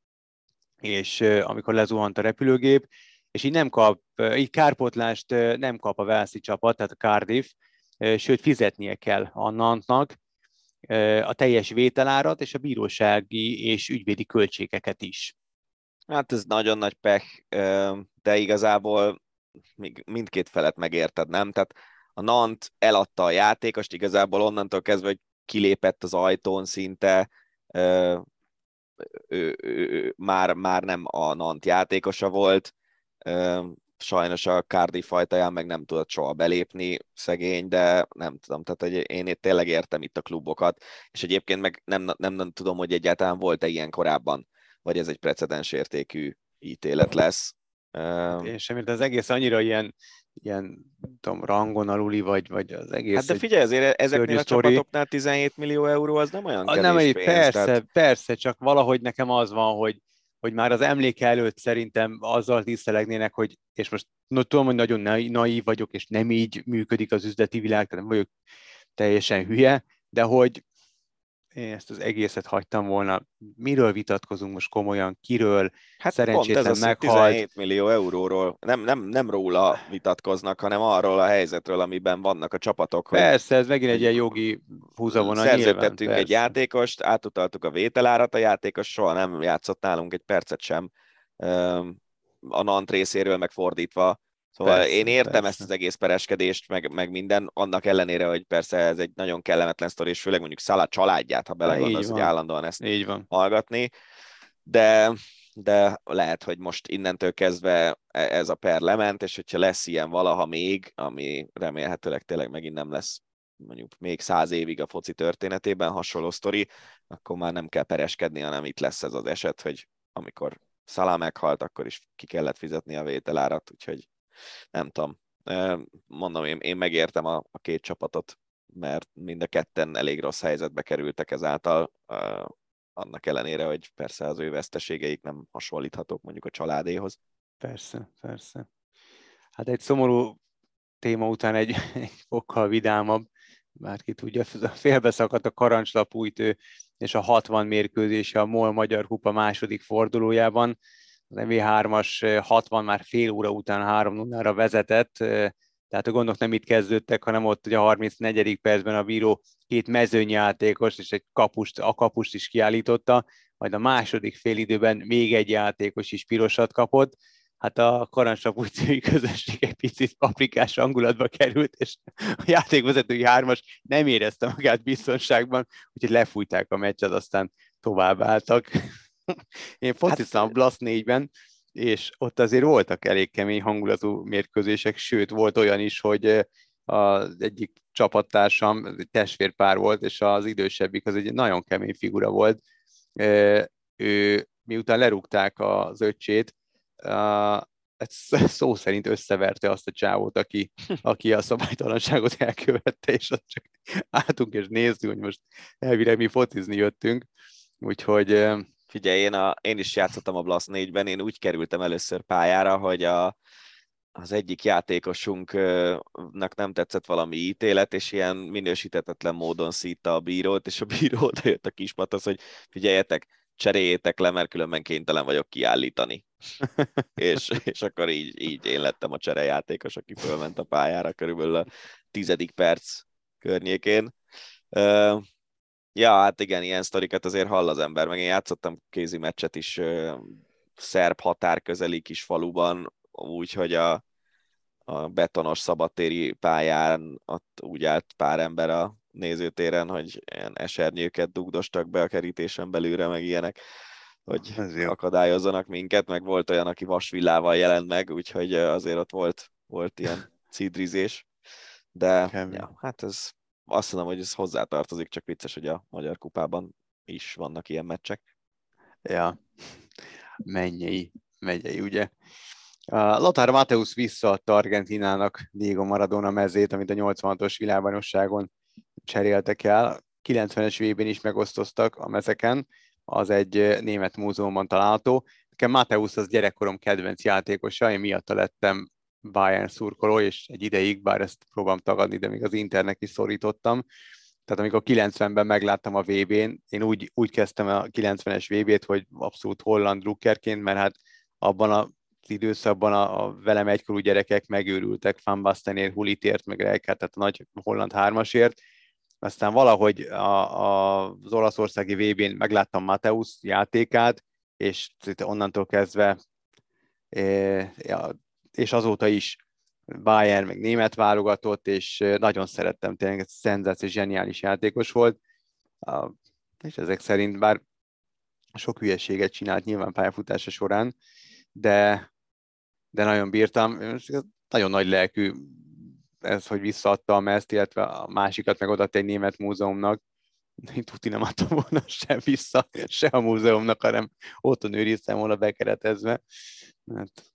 és amikor lezuhant a repülőgép, és így nem kap, így kárpotlást nem kap a Velszi csapat, tehát a Cardiff, sőt fizetnie kell a Nantnak a teljes vételárat és a bírósági és ügyvédi költségeket is. Hát ez nagyon nagy pech, de igazából mindkét felet megérted, nem? Tehát a Nant eladta a játékost, igazából onnantól kezdve, hogy kilépett az ajtón szinte, ő, ő, ő, már, már nem a Nant játékosa volt, sajnos a Cardiff fajtaján meg nem tudott soha belépni, szegény, de nem tudom, tehát hogy én itt tényleg értem itt a klubokat, és egyébként meg nem, nem, nem tudom, hogy egyáltalán volt-e ilyen korábban, vagy ez egy precedens értékű ítélet lesz. Hát én sem, mert az egész annyira ilyen, ilyen tudom, rangon aluli, vagy, vagy az egész... Hát de figyelj, azért ezeknél a story. csapatoknál 17 millió euró az nem olyan kevés nem, pénz. Persze, tehát... persze, csak valahogy nekem az van, hogy, hogy már az emléke előtt szerintem azzal tisztelegnének, hogy, és most no, tudom, hogy nagyon naív vagyok, és nem így működik az üzleti világ, tehát nem vagyok teljesen hülye, de hogy én ezt az egészet hagytam volna. Miről vitatkozunk most komolyan? Kiről? Hát szerencsétlen pont ez meghalt. 17 millió euróról. Nem, nem, nem róla vitatkoznak, hanem arról a helyzetről, amiben vannak a csapatok. Persze, ez megint egy ilyen jogi húzavona. Szerződtettünk egy játékost, átutaltuk a vételárat, a játékos soha nem játszott nálunk egy percet sem. A Nant részéről megfordítva Szóval persze, én értem persze. ezt az egész pereskedést, meg, meg minden, annak ellenére, hogy persze ez egy nagyon kellemetlen sztori, és főleg mondjuk Szalá családját, ha belegondolsz, hogy állandóan ezt Így van. hallgatni, de, de lehet, hogy most innentől kezdve e, ez a per lement, és hogyha lesz ilyen valaha még, ami remélhetőleg tényleg megint nem lesz mondjuk még száz évig a foci történetében hasonló sztori, akkor már nem kell pereskedni, hanem itt lesz ez az eset, hogy amikor Szalá meghalt, akkor is ki kellett fizetni a vételárat, úgyhogy nem tudom. Mondom, én, én megértem a, a két csapatot, mert mind a ketten elég rossz helyzetbe kerültek ezáltal, annak ellenére, hogy persze az ő veszteségeik nem hasonlíthatók mondjuk a családéhoz. Persze, persze. Hát egy szomorú téma után egy, egy fokkal vidámabb, bárki tudja, félbeszakadt a karancslapújtő és a 60 mérkőzése a MOL Magyar Kupa második fordulójában az MV3-as 60 már fél óra után 3-0-ra vezetett, tehát a gondok nem itt kezdődtek, hanem ott ugye a 34. percben a bíró két mezőnyjátékos és egy kapust, a kapust is kiállította, majd a második félidőben még egy játékos is pirosat kapott, hát a karancsapúcői közösség egy picit paprikás hangulatba került, és a játékvezetői hármas nem érezte magát biztonságban, úgyhogy lefújták a meccset, aztán tovább álltak. Én fociztam hát, a Blast 4-ben, és ott azért voltak elég kemény hangulatú mérkőzések, sőt, volt olyan is, hogy az egyik csapattársam, testvérpár volt, és az idősebbik az egy nagyon kemény figura volt. Ő, miután lerúgták az öccsét, szó szerint összeverte azt a csávót, aki, aki a szabálytalanságot elkövette, és azt csak álltunk és néztünk, hogy most elvileg mi fotizni jöttünk, úgyhogy Figyelj, én, a, én is játszottam a Blast 4-ben, én úgy kerültem először pályára, hogy a, az egyik játékosunknak nem tetszett valami ítélet, és ilyen minősítetetlen módon szítta a bírót, és a bíró oda jött a kispatasz, hogy figyeljetek, cseréljétek le, mert különben kénytelen vagyok kiállítani. és, és akkor így, így én lettem a cserejátékos, aki fölment a pályára körülbelül a tizedik perc környékén. Ja, hát igen, ilyen sztorikat azért hall az ember, meg én játszottam kézi meccset is ö, szerb határ közeli kis faluban, úgyhogy a, a betonos szabadtéri pályán ott úgy állt pár ember a nézőtéren, hogy ilyen esernyőket dugdostak be a kerítésen belülre, meg ilyenek, hogy akadályozzanak minket, meg volt olyan, aki vasvillával jelent meg, úgyhogy azért ott volt, volt ilyen cidrizés. De ja, hát ez azt mondom, hogy ez hozzátartozik, csak vicces, hogy a Magyar Kupában is vannak ilyen meccsek. Ja, mennyei, megyei, ugye. Lothar Mateusz visszaadta Argentinának Diego Maradona mezét, amit a 86-os világbajnokságon cseréltek el. 90-es vb is megosztoztak a mezeken, az egy német múzeumban található. Nekem Mateusz az gyerekkorom kedvenc játékosa, én miatta lettem Bayern szurkoló, és egy ideig, bár ezt próbálom tagadni, de még az Internek is szorítottam. Tehát amikor 90-ben megláttam a VB-n, én úgy, úgy kezdtem a 90-es VB-t, hogy abszolút holland drukkerként, mert hát abban a időszakban a, a velem egykor gyerekek megőrültek Van Bastenért, Hulitért, meg Rijkaard, tehát a nagy holland hármasért. Aztán valahogy a, a, az olaszországi VB-n megláttam Mateusz játékát, és onnantól kezdve é, ja, és azóta is Bayern, meg német válogatott, és nagyon szerettem, tényleg szenzációs, zseniális játékos volt, és ezek szerint bár sok hülyeséget csinált nyilván pályafutása során, de, de nagyon bírtam. Nagyon nagy lelkű ez, hogy visszaadta a mezt, illetve a másikat meg odaadta egy német múzeumnak. Én tuti nem adtam volna se vissza, se a múzeumnak, hanem otthon őriztem volna bekeretezve. Hát.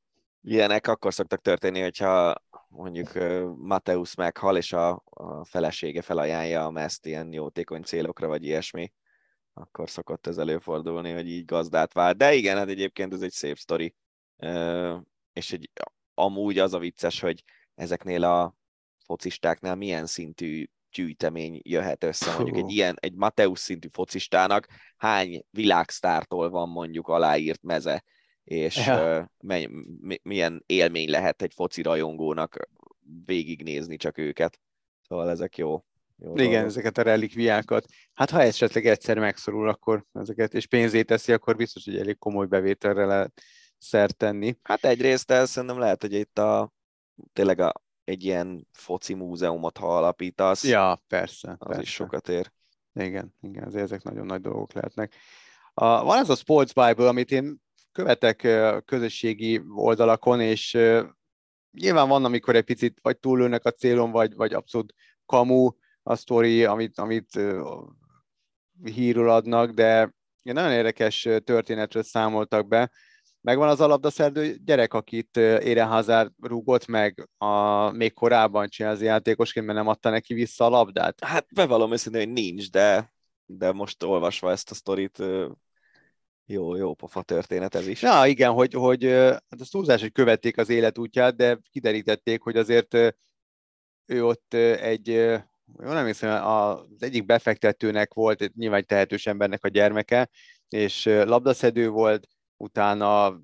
Ilyenek akkor szoktak történni, hogyha mondjuk Mateusz meghal, és a, a felesége felajánlja a mezt ilyen jótékony célokra, vagy ilyesmi, akkor szokott ez előfordulni, hogy így gazdát vált. De igen, hát egyébként ez egy szép sztori. És egy, amúgy az a vicces, hogy ezeknél a focistáknál milyen szintű gyűjtemény jöhet össze. Mondjuk egy ilyen, egy Mateusz szintű focistának hány világsztártól van mondjuk aláírt meze, és ja. milyen élmény lehet egy foci rajongónak végignézni csak őket. Szóval ezek jó. jó Igen, dolgok. ezeket a relikviákat. Hát ha esetleg egyszer megszorul, akkor ezeket, és pénzét teszi, akkor biztos, hogy elég komoly bevételre lehet szert tenni. Hát egyrészt ez szerintem lehet, hogy itt a tényleg a, egy ilyen foci múzeumot, ha alapítasz. Ja, persze. Az persze. is sokat ér. Igen, igen, ezek nagyon nagy dolgok lehetnek. A, van ez a Sports Bible, amit én követek közösségi oldalakon, és nyilván van, amikor egy picit vagy túlőnek a célon, vagy, vagy abszolút kamu a sztori, amit, amit hírul adnak, de nagyon érdekes történetről számoltak be. Megvan az alapdaszerdő gyerek, akit Ére Hazard rúgott meg a, még korábban Chelsea játékosként, mert nem adta neki vissza a labdát? Hát bevallom őszintén, hogy nincs, de, de most olvasva ezt a sztorit jó, jó pofa történet ez is. Na igen, hogy, hogy hát az túlzás, hogy követték az életútját, de kiderítették, hogy azért ő ott egy, jó nem hiszem, az egyik befektetőnek volt, nyilván egy tehetős embernek a gyermeke, és labdaszedő volt, utána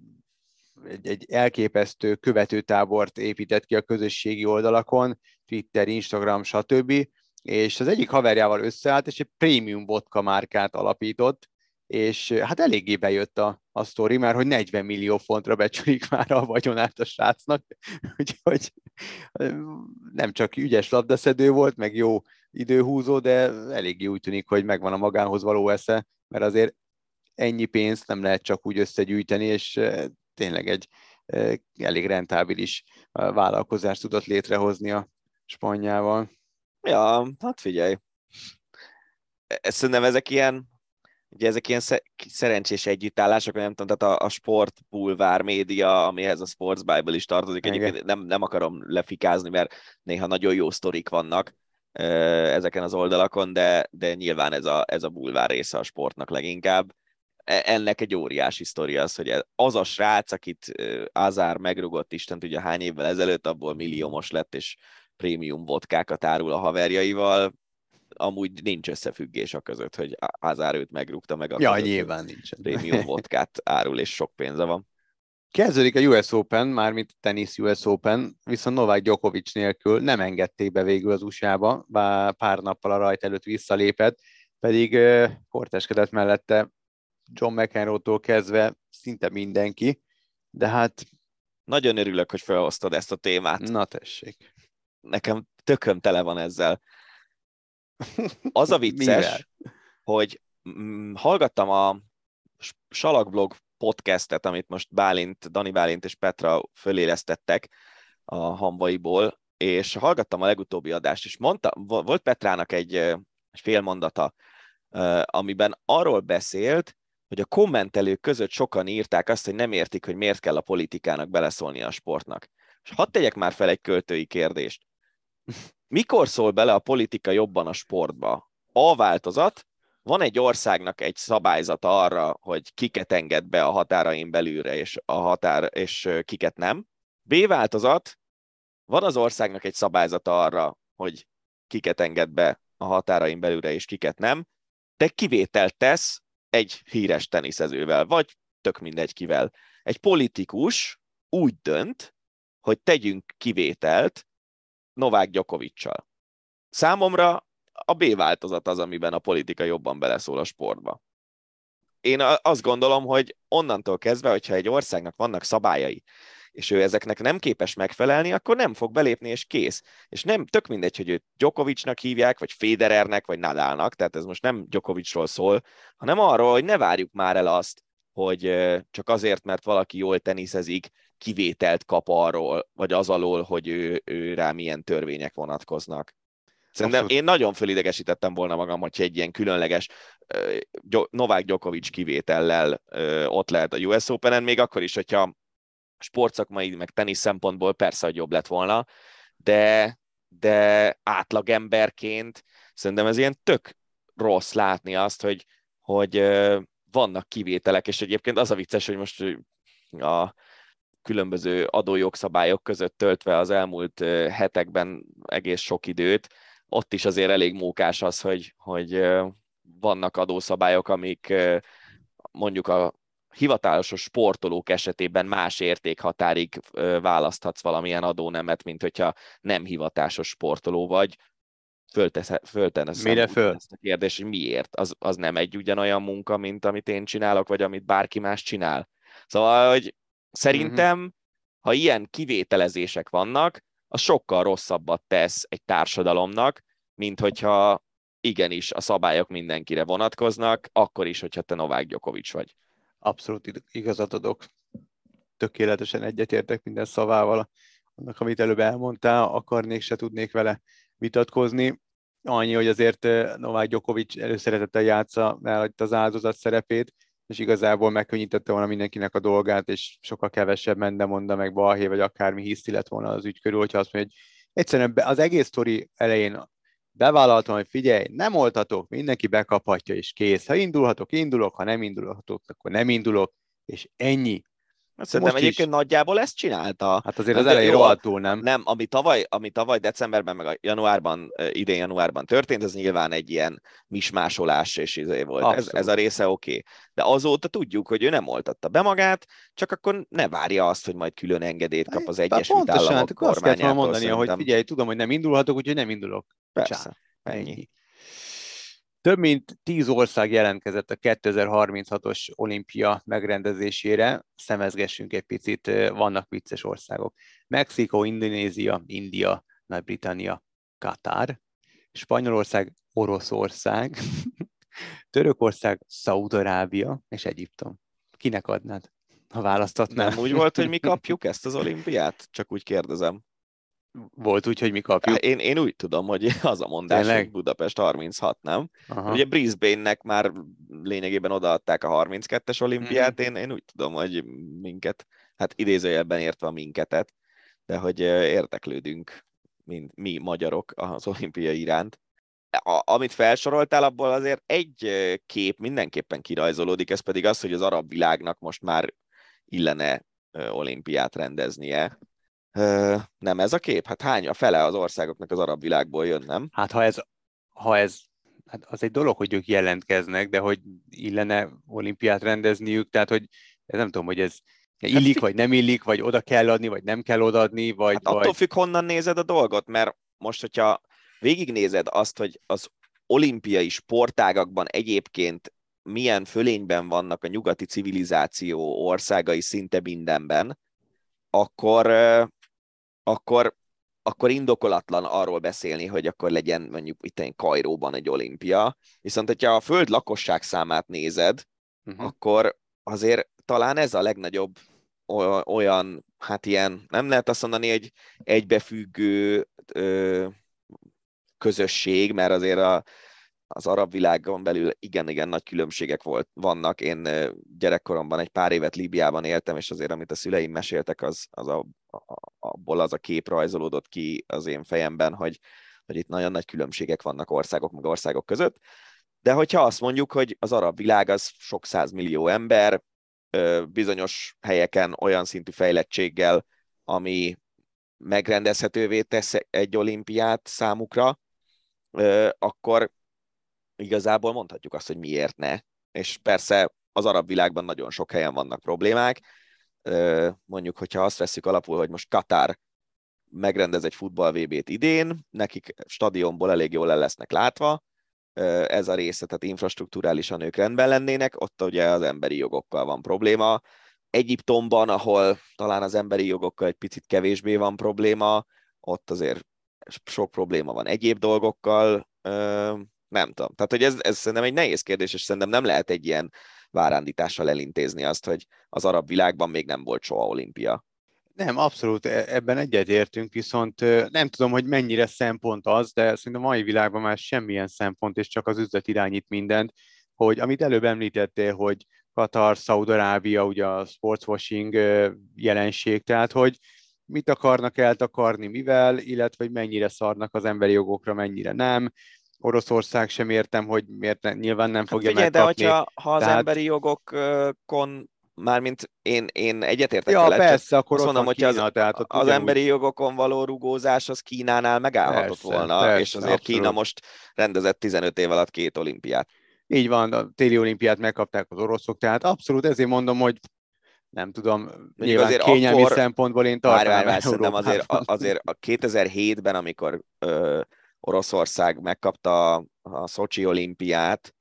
egy, egy elképesztő követőtábort épített ki a közösségi oldalakon, Twitter, Instagram, stb. És az egyik haverjával összeállt, és egy prémium vodka márkát alapított, és hát eléggé bejött a, a sztori, mert hogy 40 millió fontra becsülik már a vagyonát a srácnak, úgyhogy nem csak ügyes labdaszedő volt, meg jó időhúzó, de eléggé úgy tűnik, hogy megvan a magánhoz való esze, mert azért ennyi pénzt nem lehet csak úgy összegyűjteni, és tényleg egy elég rentábilis vállalkozást tudott létrehozni a spanyával. Ja, hát figyelj. Ezt szerintem ezek ilyen ugye ezek ilyen szerencsés együttállások, nem tudom, tehát a, a sport bulvár média, amihez a Sports Bible is tartozik, egyébként nem, nem akarom lefikázni, mert néha nagyon jó sztorik vannak ezeken az oldalakon, de, de nyilván ez a, ez a bulvár része a sportnak leginkább. E, ennek egy óriási sztori az, hogy az a srác, akit Azár megrugott Isten tudja hány évvel ezelőtt, abból milliómos lett, és prémium vodkákat árul a haverjaival, amúgy nincs összefüggés a között, hogy Hazard őt megrúgta meg. A ja, között, nyilván nincs. Prémium vodkát árul, és sok pénze van. Kezdődik a US Open, mármint tenisz US Open, viszont Novák Djokovic nélkül nem engedték be végül az USA-ba, bár pár nappal a rajt előtt visszalépett, pedig korteskedett mellette John McEnroe-tól kezdve szinte mindenki, de hát... Nagyon örülök, hogy felhoztad ezt a témát. Na tessék. Nekem tököm tele van ezzel. Az a vicces, hogy mm, hallgattam a Salakblog podcastet, amit most Bálint, Dani Bálint és Petra fölélesztettek a hamvaiból, és hallgattam a legutóbbi adást, és mondta, volt Petrának egy, egy fél mondata, amiben arról beszélt, hogy a kommentelők között sokan írták azt, hogy nem értik, hogy miért kell a politikának beleszólni a sportnak. És hadd tegyek már fel egy költői kérdést. Mikor szól bele a politika jobban a sportba? A változat, van egy országnak egy szabályzata arra, hogy kiket enged be a határain belülre, és, a határ, és kiket nem. B változat, van az országnak egy szabályzata arra, hogy kiket enged be a határain belülre, és kiket nem. Te kivételt tesz egy híres teniszezővel, vagy tök mindegy kivel. Egy politikus úgy dönt, hogy tegyünk kivételt Novák Gyokovicsal. Számomra a B változat az, amiben a politika jobban beleszól a sportba. Én azt gondolom, hogy onnantól kezdve, hogyha egy országnak vannak szabályai, és ő ezeknek nem képes megfelelni, akkor nem fog belépni, és kész. És nem tök mindegy, hogy őt Djokovicnak hívják, vagy Federernek, vagy Nadalnak, tehát ez most nem Djokovicról szól, hanem arról, hogy ne várjuk már el azt, hogy csak azért, mert valaki jól teniszezik, kivételt kap arról, vagy az alól, hogy ő, ő rá milyen törvények vonatkoznak. Szerintem Abszolút. én nagyon fölidegesítettem volna magam, hogyha egy ilyen különleges Novák Djokovic kivétellel ott lehet a US Open-en, még akkor is, hogyha sportszakmai, meg tenisz szempontból persze, hogy jobb lett volna, de, de átlagemberként szerintem ez ilyen tök rossz látni azt, hogy, hogy vannak kivételek, és egyébként az a vicces, hogy most a különböző adójogszabályok között töltve az elmúlt hetekben egész sok időt, ott is azért elég mókás az, hogy, hogy vannak adószabályok, amik mondjuk a hivatalos sportolók esetében más értékhatárig választhatsz valamilyen adónemet, mint hogyha nem hivatásos sportoló vagy. Föltesz, Mire föl? ezt a kérdést, hogy miért? Az, az nem egy ugyanolyan munka, mint amit én csinálok, vagy amit bárki más csinál. Szóval, hogy szerintem, uh-huh. ha ilyen kivételezések vannak, az sokkal rosszabbat tesz egy társadalomnak, mint hogyha igenis a szabályok mindenkire vonatkoznak, akkor is, hogyha te Novák Gyokovics vagy. Abszolút igazat adok. Tökéletesen egyetértek minden szavával, annak, amit előbb elmondtál, akarnék, se tudnék vele vitatkozni. Annyi, hogy azért eh, Novák Gyokovics előszeretettel játsza el az áldozat szerepét, és igazából megkönnyítette volna mindenkinek a dolgát, és sokkal kevesebb mende mondta meg balhé, vagy akármi hiszti lett volna az ügy körül, hogyha azt mondja, hogy egyszerűen az egész sztori elején bevállaltam, hogy figyelj, nem oltatok, mindenki bekaphatja, és kész. Ha indulhatok, indulok, ha nem indulhatok, akkor nem indulok, és ennyi. Hát szerintem Most egyébként is. nagyjából ezt csinálta. Hát azért az elején rohadtul nem. Nem, ami tavaly, ami tavaly decemberben, meg a januárban, idén januárban történt, ez nyilván egy ilyen mismásolás, és izé volt. Ez, ez, a része oké. Okay. De azóta tudjuk, hogy ő nem oltatta be magát, csak akkor ne várja azt, hogy majd külön engedélyt kap az Egyesült Pontosan, Államok hát kormányától. Azt kell mondani, hogy figyelj, tudom, hogy nem indulhatok, úgyhogy nem indulok. Persze, Csá, ennyi. ennyi. Több mint tíz ország jelentkezett a 2036-os olimpia megrendezésére. Szemezgessünk egy picit, vannak vicces országok. Mexikó, Indonézia, India, Nagy-Britannia, Katár, Spanyolország, Oroszország, Törökország, Szaudarábia és Egyiptom. Kinek adnád, ha választatnál? Nem úgy volt, hogy mi kapjuk ezt az olimpiát? Csak úgy kérdezem. Volt úgy, hogy mi kapjuk? Én, én úgy tudom, hogy az a mondás, Tényleg? hogy Budapest 36, nem? Aha. Ugye Brisbane-nek már lényegében odaadták a 32-es olimpiát, mm. én, én úgy tudom, hogy minket, hát idézőjelben értve a minketet, de hogy érdeklődünk, mint mi magyarok az olimpia iránt. A, amit felsoroltál, abból azért egy kép mindenképpen kirajzolódik, ez pedig az, hogy az arab világnak most már illene olimpiát rendeznie nem ez a kép? Hát hány a fele az országoknak az arab világból jön, nem? Hát ha ez, ha ez hát az egy dolog, hogy ők jelentkeznek, de hogy illene olimpiát rendezniük, tehát hogy ez nem tudom, hogy ez illik, hát, vagy nem illik, vagy oda kell adni, vagy nem kell odaadni, vagy... Hát attól vagy... függ, honnan nézed a dolgot, mert most, hogyha végignézed azt, hogy az olimpiai sportágakban egyébként milyen fölényben vannak a nyugati civilizáció országai szinte mindenben, akkor akkor, akkor indokolatlan arról beszélni, hogy akkor legyen mondjuk itt egy Kajróban egy olimpia. Viszont, hogyha a föld lakosság számát nézed, uh-huh. akkor azért talán ez a legnagyobb olyan, hát ilyen, nem lehet azt mondani, hogy egybefüggő ö, közösség, mert azért a, az arab világon belül igen-igen nagy különbségek volt, vannak. Én gyerekkoromban egy pár évet Líbiában éltem, és azért amit a szüleim meséltek, az, az a, a, abból az a kép rajzolódott ki az én fejemben, hogy, hogy itt nagyon nagy különbségek vannak országok meg országok között. De hogyha azt mondjuk, hogy az arab világ az sok millió ember, bizonyos helyeken olyan szintű fejlettséggel, ami megrendezhetővé tesz egy olimpiát számukra, akkor igazából mondhatjuk azt, hogy miért ne. És persze az arab világban nagyon sok helyen vannak problémák. Mondjuk, hogyha azt veszük alapul, hogy most Katár megrendez egy futball VB-t idén, nekik stadionból elég jól el lesznek látva, ez a része, tehát infrastruktúrálisan ők rendben lennének, ott ugye az emberi jogokkal van probléma, Egyiptomban, ahol talán az emberi jogokkal egy picit kevésbé van probléma, ott azért sok probléma van egyéb dolgokkal, nem tudom. Tehát, hogy ez, ez szerintem egy nehéz kérdés, és szerintem nem lehet egy ilyen várándítással elintézni azt, hogy az arab világban még nem volt soha olimpia. Nem, abszolút e, ebben egyetértünk, viszont nem tudom, hogy mennyire szempont az, de szerintem a mai világban már semmilyen szempont, és csak az üzlet irányít mindent, hogy amit előbb említettél, hogy Katar, Szaudarábia, ugye a sportswashing jelenség, tehát hogy mit akarnak eltakarni, mivel, illetve hogy mennyire szarnak az emberi jogokra, mennyire nem. Oroszország sem értem, hogy miért ne, nyilván nem hát fogja hát figyelj, megkapni. de hogyha ha az Tehát... emberi jogokon mármint én, én egyetértek ja, vele, persze, akkor azt mondom, hogy az, tehát az ugyanúgy... emberi jogokon való rugózás az Kínánál megállhatott persze, volna, persze, és azért abszolút. Kína most rendezett 15 év alatt két olimpiát. Így van, a téli olimpiát megkapták az oroszok, tehát abszolút ezért mondom, hogy nem tudom, nyilván azért kényelmi akkor... szempontból én tartanám vár, vár, azért, azért a 2007-ben, amikor ö, Oroszország megkapta a, Szocsi olimpiát,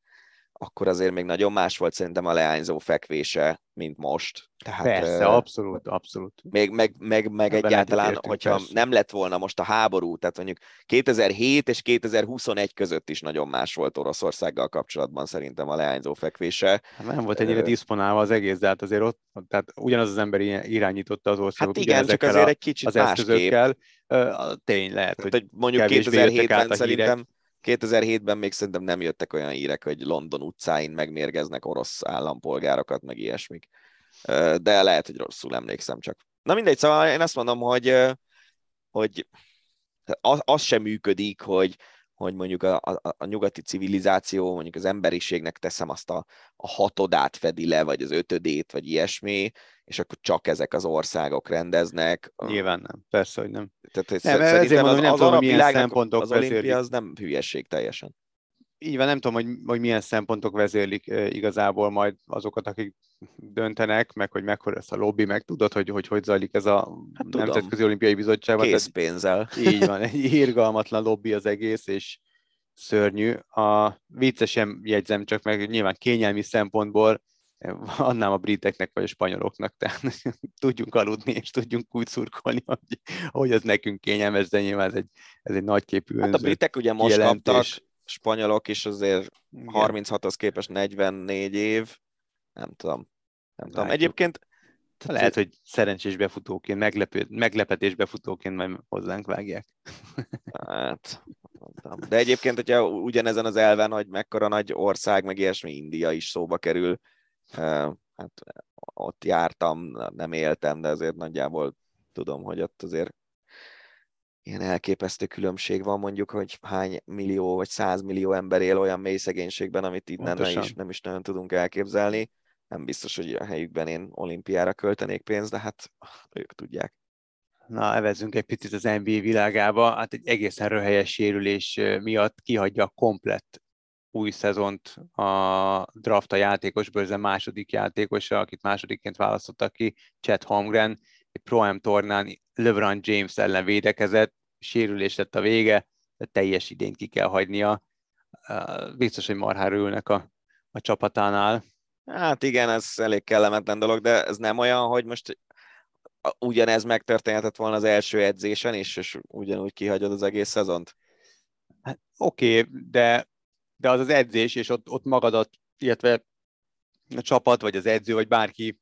akkor azért még nagyon más volt szerintem a leányzó fekvése, mint most. Tehát, Persze, uh, abszolút, abszolút. Még, meg, meg, meg egyáltalán, hogyha persze. nem lett volna most a háború, tehát mondjuk 2007 és 2021 között is nagyon más volt Oroszországgal kapcsolatban szerintem a leányzó fekvése. Hát nem volt ennyire diszponálva az egész, de hát azért ott, tehát ugyanaz az ember irányította az országot. Hát igen, csak azért a, egy kicsit az eszközökkel. Uh, tény lehet, tehát, hogy, hogy mondjuk 2007-ben szerintem hírek 2007-ben még szerintem nem jöttek olyan hírek, hogy London utcáin megmérgeznek orosz állampolgárokat, meg ilyesmik. De lehet, hogy rosszul emlékszem csak. Na mindegy, szóval én azt mondom, hogy, hogy az, az sem működik, hogy, hogy mondjuk a, a, a nyugati civilizáció, mondjuk az emberiségnek teszem azt a, a hatodát fedi le, vagy az ötödét, vagy ilyesmi, és akkor csak ezek az országok rendeznek. Nyilván nem, persze, hogy nem. Tehát, hogy nem, ezért mondom, az, nem az tudom, milyen szempontok az olimpia az nem hülyeség teljesen. Így van, nem tudom, hogy, hogy milyen szempontok vezérlik igazából majd azokat, akik döntenek, meg hogy mekkora ez a lobby, meg tudod, hogy hogy, hogy zajlik ez a hát Nemzetközi Olimpiai Bizottság. Készpénzzel. Így van, egy irgalmatlan lobby az egész, és szörnyű. A viccesen jegyzem csak meg, nyilván kényelmi szempontból annám a briteknek vagy a spanyoloknak, tehát tudjunk aludni és tudjunk úgy szurkolni, hogy, hogy ez nekünk kényelmes, de nyilván ez egy, ez egy nagyképű Hát a britek ugye most jelentés. kaptak, spanyolok is azért 36-hoz képest 44 év, nem tudom. Nem tudom. Egyébként tehát lehet, hogy szerencsés befutóként, meglepő, meglepetés befutóként majd hozzánk vágják. Hát, De egyébként, hogyha ugyanezen az elven, hogy mekkora nagy ország, meg ilyesmi, India is szóba kerül, hát ott jártam, nem éltem, de azért nagyjából tudom, hogy ott azért ilyen elképesztő különbség van mondjuk, hogy hány millió vagy százmillió ember él olyan mély szegénységben, amit innen nem is, nem is nagyon tudunk elképzelni. Nem biztos, hogy a helyükben én olimpiára költenék pénzt, de hát ők tudják. Na, evezünk egy picit az NBA világába. Hát egy egészen röhelyes sérülés miatt kihagyja a komplett új szezont a draft a játékos bőrzen második játékosa, akit másodikként választottak ki, Chet Holmgren, egy Pro tornán LeBron James ellen védekezett, sérülés lett a vége, de teljes idényt ki kell hagynia. Biztos, hogy marhára ülnek a, a csapatánál. Hát igen, ez elég kellemetlen dolog, de ez nem olyan, hogy most ugyanez megtörténhetett volna az első edzésen is, és ugyanúgy kihagyod az egész szezont? Hát, Oké, okay, de, de az az edzés, és ott, ott magadat, illetve a csapat, vagy az edző, vagy bárki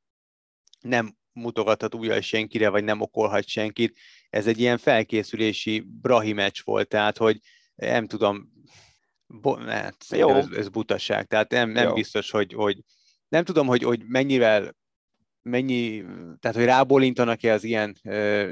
nem mutogathat újra senkire, vagy nem okolhat senkit. Ez egy ilyen felkészülési brahi meccs volt, tehát hogy nem tudom, bo- hát, Jó. Ez, ez butaság, tehát nem, nem biztos, hogy, hogy nem tudom, hogy, hogy mennyivel mennyi, tehát hogy rábólintanak-e az ilyen,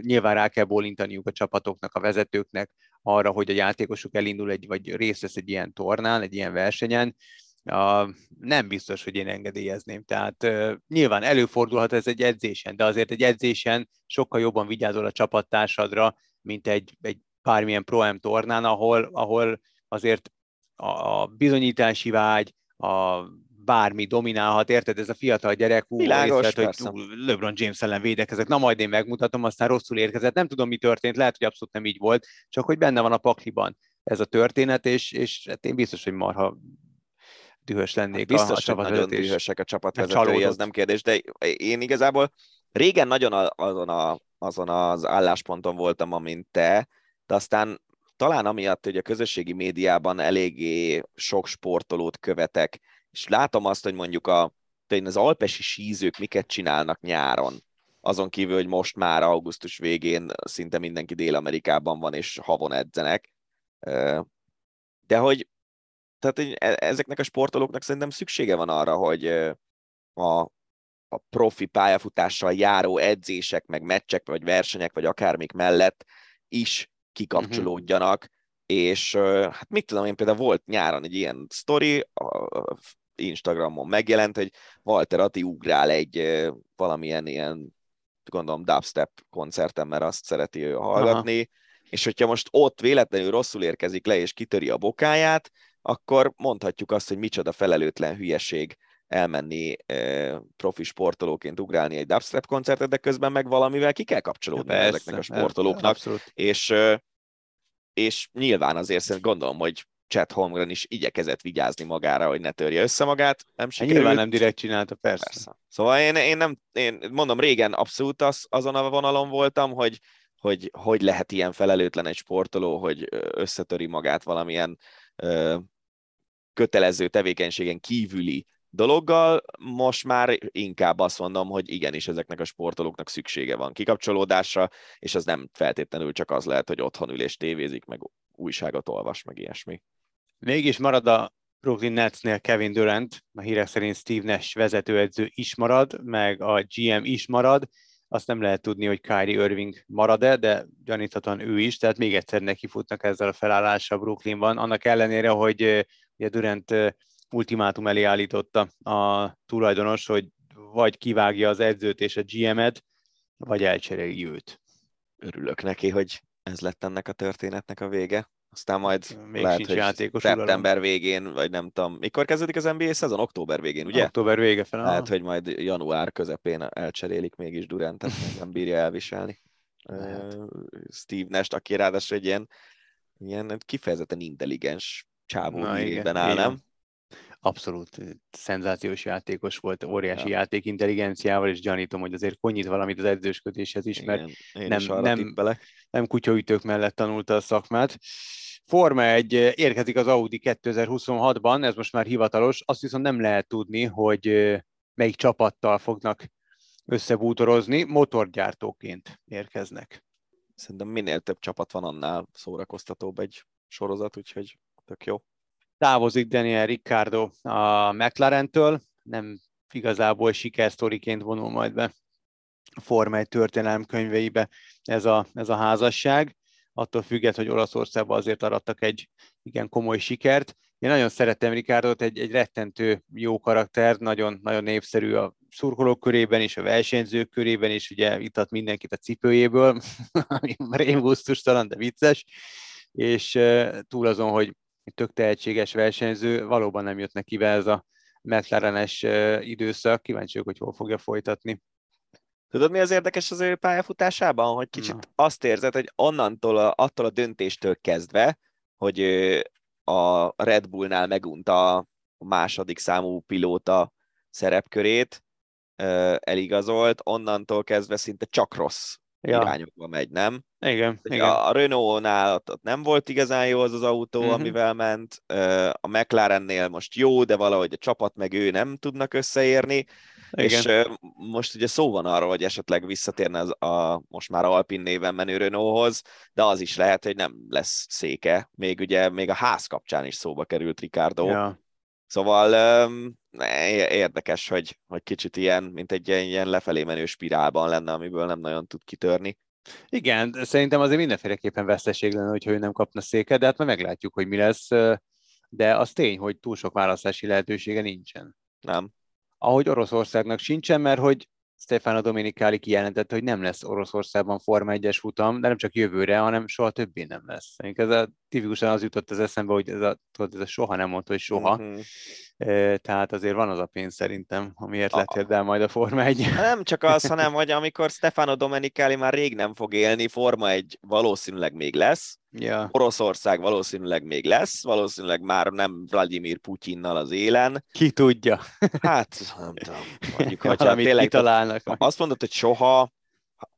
nyilván rá kell bólintaniuk a csapatoknak, a vezetőknek arra, hogy a játékosuk elindul egy, vagy részt vesz egy ilyen tornán, egy ilyen versenyen, a, nem biztos, hogy én engedélyezném. Tehát uh, nyilván előfordulhat ez egy edzésen, de azért egy edzésen sokkal jobban vigyázol a csapattársadra, mint egy, egy bármilyen pro tornán, ahol, ahol azért a bizonyítási vágy, a bármi dominálhat, érted? Ez a fiatal gyerek, hú, Világos, észlelt, hogy ú, LeBron James ellen védekezett, na majd én megmutatom, aztán rosszul érkezett, nem tudom, mi történt, lehet, hogy abszolút nem így volt, csak hogy benne van a pakliban ez a történet, és, és hát én biztos, hogy marha dühös lennék Biztos, a, a hogy nagyon dühösek a csapatvezetői, ez nem kérdés, de én igazából régen nagyon azon, a, azon az állásponton voltam, amint te, de aztán talán amiatt, hogy a közösségi médiában eléggé sok sportolót követek, és látom azt, hogy mondjuk a, az alpesi sízők miket csinálnak nyáron, azon kívül, hogy most már augusztus végén szinte mindenki Dél-Amerikában van, és havon edzenek. De hogy tehát e- ezeknek a sportolóknak szerintem szüksége van arra, hogy a, a profi pályafutással járó edzések, meg meccsek, vagy versenyek, vagy akármik mellett is kikapcsolódjanak, és ö, hát mit tudom én, például volt nyáron egy ilyen sztori, a Instagramon megjelent, hogy Walter Atti ugrál egy valamilyen ilyen, gondolom dubstep koncerten, mert azt szereti ő hallgatni, és hogyha most ott véletlenül rosszul érkezik le, és kitöri a bokáját, akkor mondhatjuk azt, hogy micsoda felelőtlen hülyeség elmenni profi sportolóként ugrálni egy dubstep koncertet, de közben meg valamivel ki kell kapcsolódni Persze, ezeknek a sportolóknak, Abszolút. és, és nyilván azért szerintem gondolom, hogy Chet Holmgren is igyekezett vigyázni magára, hogy ne törje össze magát, nem Hát sikerült. nyilván nem direkt csinálta, persze. Persze. Szóval én, én nem, én mondom, régen abszolút az, azon a vonalon voltam, hogy, hogy hogy lehet ilyen felelőtlen egy sportoló, hogy összetöri magát valamilyen ö, kötelező tevékenységen kívüli dologgal, most már inkább azt mondom, hogy igenis ezeknek a sportolóknak szüksége van kikapcsolódásra, és az nem feltétlenül csak az lehet, hogy otthon ül és tévézik, meg újságot olvas, meg ilyesmi. Mégis marad a Brooklyn Netsnél Kevin Durant, a hírek szerint Steve Nash vezetőedző is marad, meg a GM is marad, azt nem lehet tudni, hogy Kyrie Irving marad-e, de gyaníthatóan ő is, tehát még egyszer nekifutnak ezzel a felállással Brooklynban, annak ellenére, hogy ugye Durant ultimátum elé állította a tulajdonos, hogy vagy kivágja az edzőt és a GM-et, vagy elcseréli őt. Örülök neki, hogy ez lett ennek a történetnek a vége. Aztán majd Még lehet, sincs hogy játékos uralom. szeptember végén, vagy nem tudom, mikor kezdődik az NBA szezon? Október végén, ugye? Október vége fel. Lehet, hogy majd január közepén elcserélik mégis Durantet, nem bírja elviselni. Lehet. Steve Nash, aki ráadásul egy ilyen, ilyen kifejezetten intelligens csávó hírében áll, nem? abszolút szenzációs játékos volt, óriási Ja. játék intelligenciával, és gyanítom, hogy azért konyít valamit az edzősködéshez is, mert Igen, nem- is nem- tippelek. nem kutyaütők mellett tanulta a szakmát. Forma egy érkezik az Audi 2026-ban, ez most már hivatalos, azt viszont nem lehet tudni, hogy ö, melyik csapattal fognak összebútorozni, motorgyártóként érkeznek. Szerintem minél több csapat van, annál szórakoztatóbb egy sorozat, úgyhogy tök jó. Távozik Daniel Ricciardo a McLaren-től, nem igazából sikersztoriként vonul majd be a Forma 1 történelem könyveibe ez a, ez a házasság, attól függet, hogy Olaszországban azért arattak egy igen komoly sikert. Én nagyon szeretem Ricciardot, egy, egy rettentő jó karakter, nagyon, nagyon népszerű a szurkolók körében is, a versenyzők körében is, ugye itat mindenkit a cipőjéből, ami rémgusztustalan, de vicces, és túl azon, hogy tök tehetséges versenyző, valóban nem jött neki be ez a McLarenes időszak, kíváncsi vagyok, hogy hol fogja folytatni. Tudod, mi az érdekes az ő pályafutásában? Hogy kicsit Na. azt érzed, hogy onnantól, a, attól a döntéstől kezdve, hogy a Red Bullnál megunta a második számú pilóta szerepkörét, eligazolt, onnantól kezdve szinte csak rossz Ja, irányokba megy, nem? igen, Ugye igen. A Renault-nál ott, ott nem volt igazán jó az az autó, uh-huh. amivel ment. A McLarennél most jó, de valahogy a csapat meg ő nem tudnak összeérni. Igen. És most ugye szó van arról, hogy esetleg visszatérne az a most már Alpin néven menő Renaulthoz, de az is lehet, hogy nem lesz széke. Még ugye még a ház kapcsán is szóba került Ricardo. Ja. Szóval érdekes, hogy, hogy kicsit ilyen, mint egy ilyen, ilyen lefelé menő spirálban lenne, amiből nem nagyon tud kitörni. Igen, szerintem azért mindenféleképpen veszteség lenne, hogyha ő nem kapna széket, de hát majd meglátjuk, hogy mi lesz. De az tény, hogy túl sok választási lehetősége nincsen. Nem? Ahogy Oroszországnak sincsen, mert hogy Stefano Domenicali kijelentette, hogy nem lesz Oroszországban Forma 1-es futam, de nem csak jövőre, hanem soha többé nem lesz. Ez a tipikusan az jutott az eszembe, hogy ez a, tudod, ez a soha nem mondta, hogy soha. Mm-hmm. Tehát azért van az a pénz szerintem, amiért a... lettél el majd a Forma 1. Nem csak az, hanem hogy amikor Stefano Domenicali már rég nem fog élni, Forma 1 valószínűleg még lesz, ja. Oroszország valószínűleg még lesz, valószínűleg már nem Vladimir Putyinnal az élen. Ki tudja. Hát, nem tudom. Mondjuk, hogyha tényleg kitalálnak. Azt mondod, hogy soha,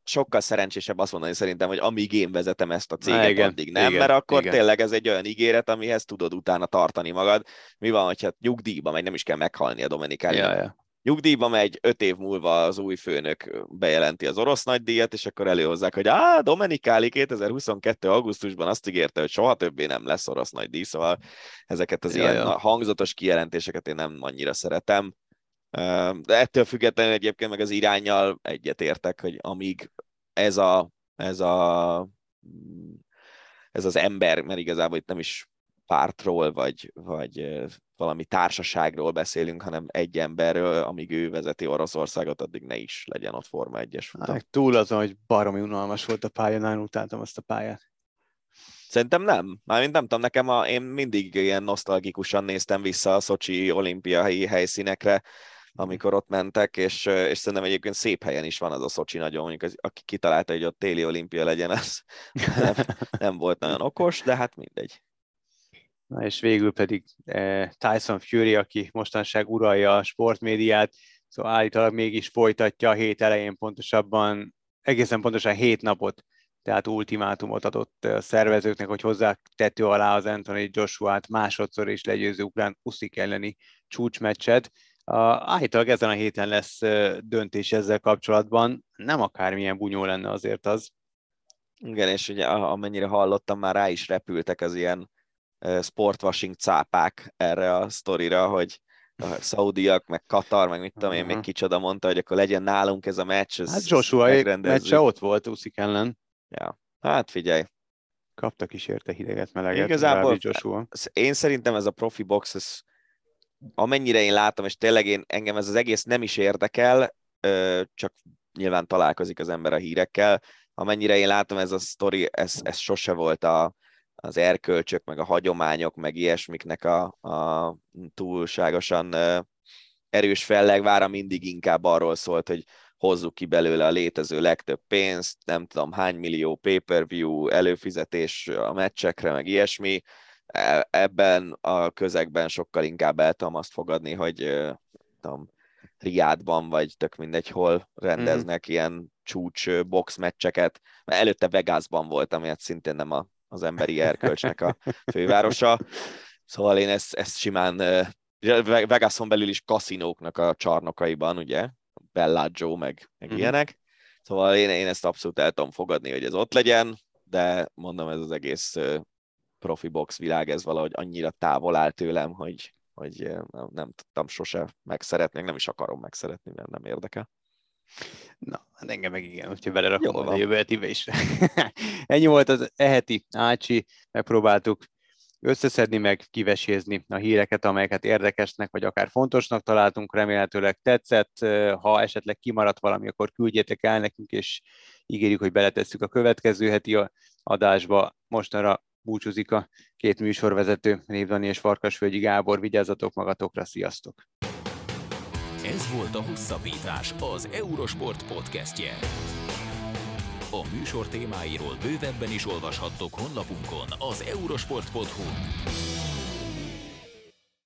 sokkal szerencsésebb azt mondani szerintem, hogy amíg én vezetem ezt a céget, igen, addig nem, igen, mert akkor igen. tényleg ez egy olyan ígéret, amihez tudod utána tartani magad. Mi van, hogyha nyugdíjba megy, nem is kell meghalni a Dominikáli. Ja, ja. Nyugdíjba megy, öt év múlva az új főnök bejelenti az orosz nagydíjat, és akkor előhozzák, hogy á, Dominikáli 2022. augusztusban azt ígérte, hogy soha többé nem lesz orosz nagydíj, szóval ezeket az ja, ilyen ja. hangzatos kijelentéseket én nem annyira szeretem. De ettől függetlenül egyébként meg az irányjal egyetértek, hogy amíg ez a, ez a ez az ember, mert igazából itt nem is pártról, vagy, vagy valami társaságról beszélünk, hanem egy emberről, amíg ő vezeti Oroszországot, addig ne is legyen ott Forma 1-es futam. Hát, túl azon, hogy baromi unalmas volt a pálya, nagyon utáltam azt a pályát. Szerintem nem. Mármint nem tudom, nekem a, én mindig ilyen nosztalgikusan néztem vissza a Szocsi olimpiai helyszínekre, amikor ott mentek, és, és szerintem egyébként szép helyen is van az a Szocsi nagyon, mondjuk az, aki kitalálta, hogy ott téli olimpia legyen, az nem, nem volt nagyon okos, de hát mindegy. Na és végül pedig eh, Tyson Fury, aki mostanság uralja a sportmédiát, szóval állítólag mégis folytatja a hét elején pontosabban, egészen pontosan hét napot, tehát ultimátumot adott a szervezőknek, hogy hozzá tető alá az Anthony Joshua-t másodszor is legyőző ukrán Uszik elleni csúcsmeccset. Állítólag ezen a héten lesz döntés ezzel kapcsolatban, nem akármilyen bunyó lenne azért az. Igen, és ugye amennyire hallottam, már rá is repültek az ilyen sportwashing cápák erre a sztorira, hogy a szaudiak, meg Katar, meg mit tudom én, még kicsoda mondta, hogy akkor legyen nálunk ez a meccs. Ez hát Joshua meccse ott volt Uszik ellen. Ja, hát figyelj. Kaptak is érte hideget, meleget. Igazából Joshua. én szerintem ez a profi box, ez amennyire én látom, és tényleg én, engem ez az egész nem is érdekel, csak nyilván találkozik az ember a hírekkel, amennyire én látom, ez a sztori, ez, ez sose volt a, az erkölcsök, meg a hagyományok, meg ilyesmiknek a, a túlságosan erős fellegvára mindig inkább arról szólt, hogy hozzuk ki belőle a létező legtöbb pénzt, nem tudom hány millió pay-per-view előfizetés a meccsekre, meg ilyesmi, ebben a közegben sokkal inkább el tudom azt fogadni, hogy tudom, Riádban, vagy tök mindegy, hol rendeznek mm. ilyen csúcs box meccseket. Mert előtte Vegasban voltam, hát szintén nem a, az emberi erkölcsnek a fővárosa. Szóval én ezt, ezt simán Vegason belül is kaszinóknak a csarnokaiban, ugye, Bellagio, meg, meg mm. ilyenek. Szóval én, én ezt abszolút el tudom fogadni, hogy ez ott legyen, de mondom, ez az egész profi box világ, ez valahogy annyira távol áll tőlem, hogy, hogy nem, nem tudtam sose megszeretni, nem is akarom megszeretni, mert nem érdekel. Na, hát engem meg igen, úgyhogy belerakom a jövő hetibe is. Ennyi volt az eheti Ácsi, megpróbáltuk összeszedni, meg kivesézni a híreket, amelyeket érdekesnek, vagy akár fontosnak találtunk, remélhetőleg tetszett. Ha esetleg kimaradt valami, akkor küldjétek el nekünk, és ígérjük, hogy beletesszük a következő heti adásba. Mostanra búcsúzik a két műsorvezető, Névdani és Farkasvölgyi Gábor. Vigyázzatok magatokra, sziasztok! Ez volt a Hosszabbítás, az Eurosport podcastje. A műsor témáiról bővebben is olvashattok honlapunkon az eurosport.hu.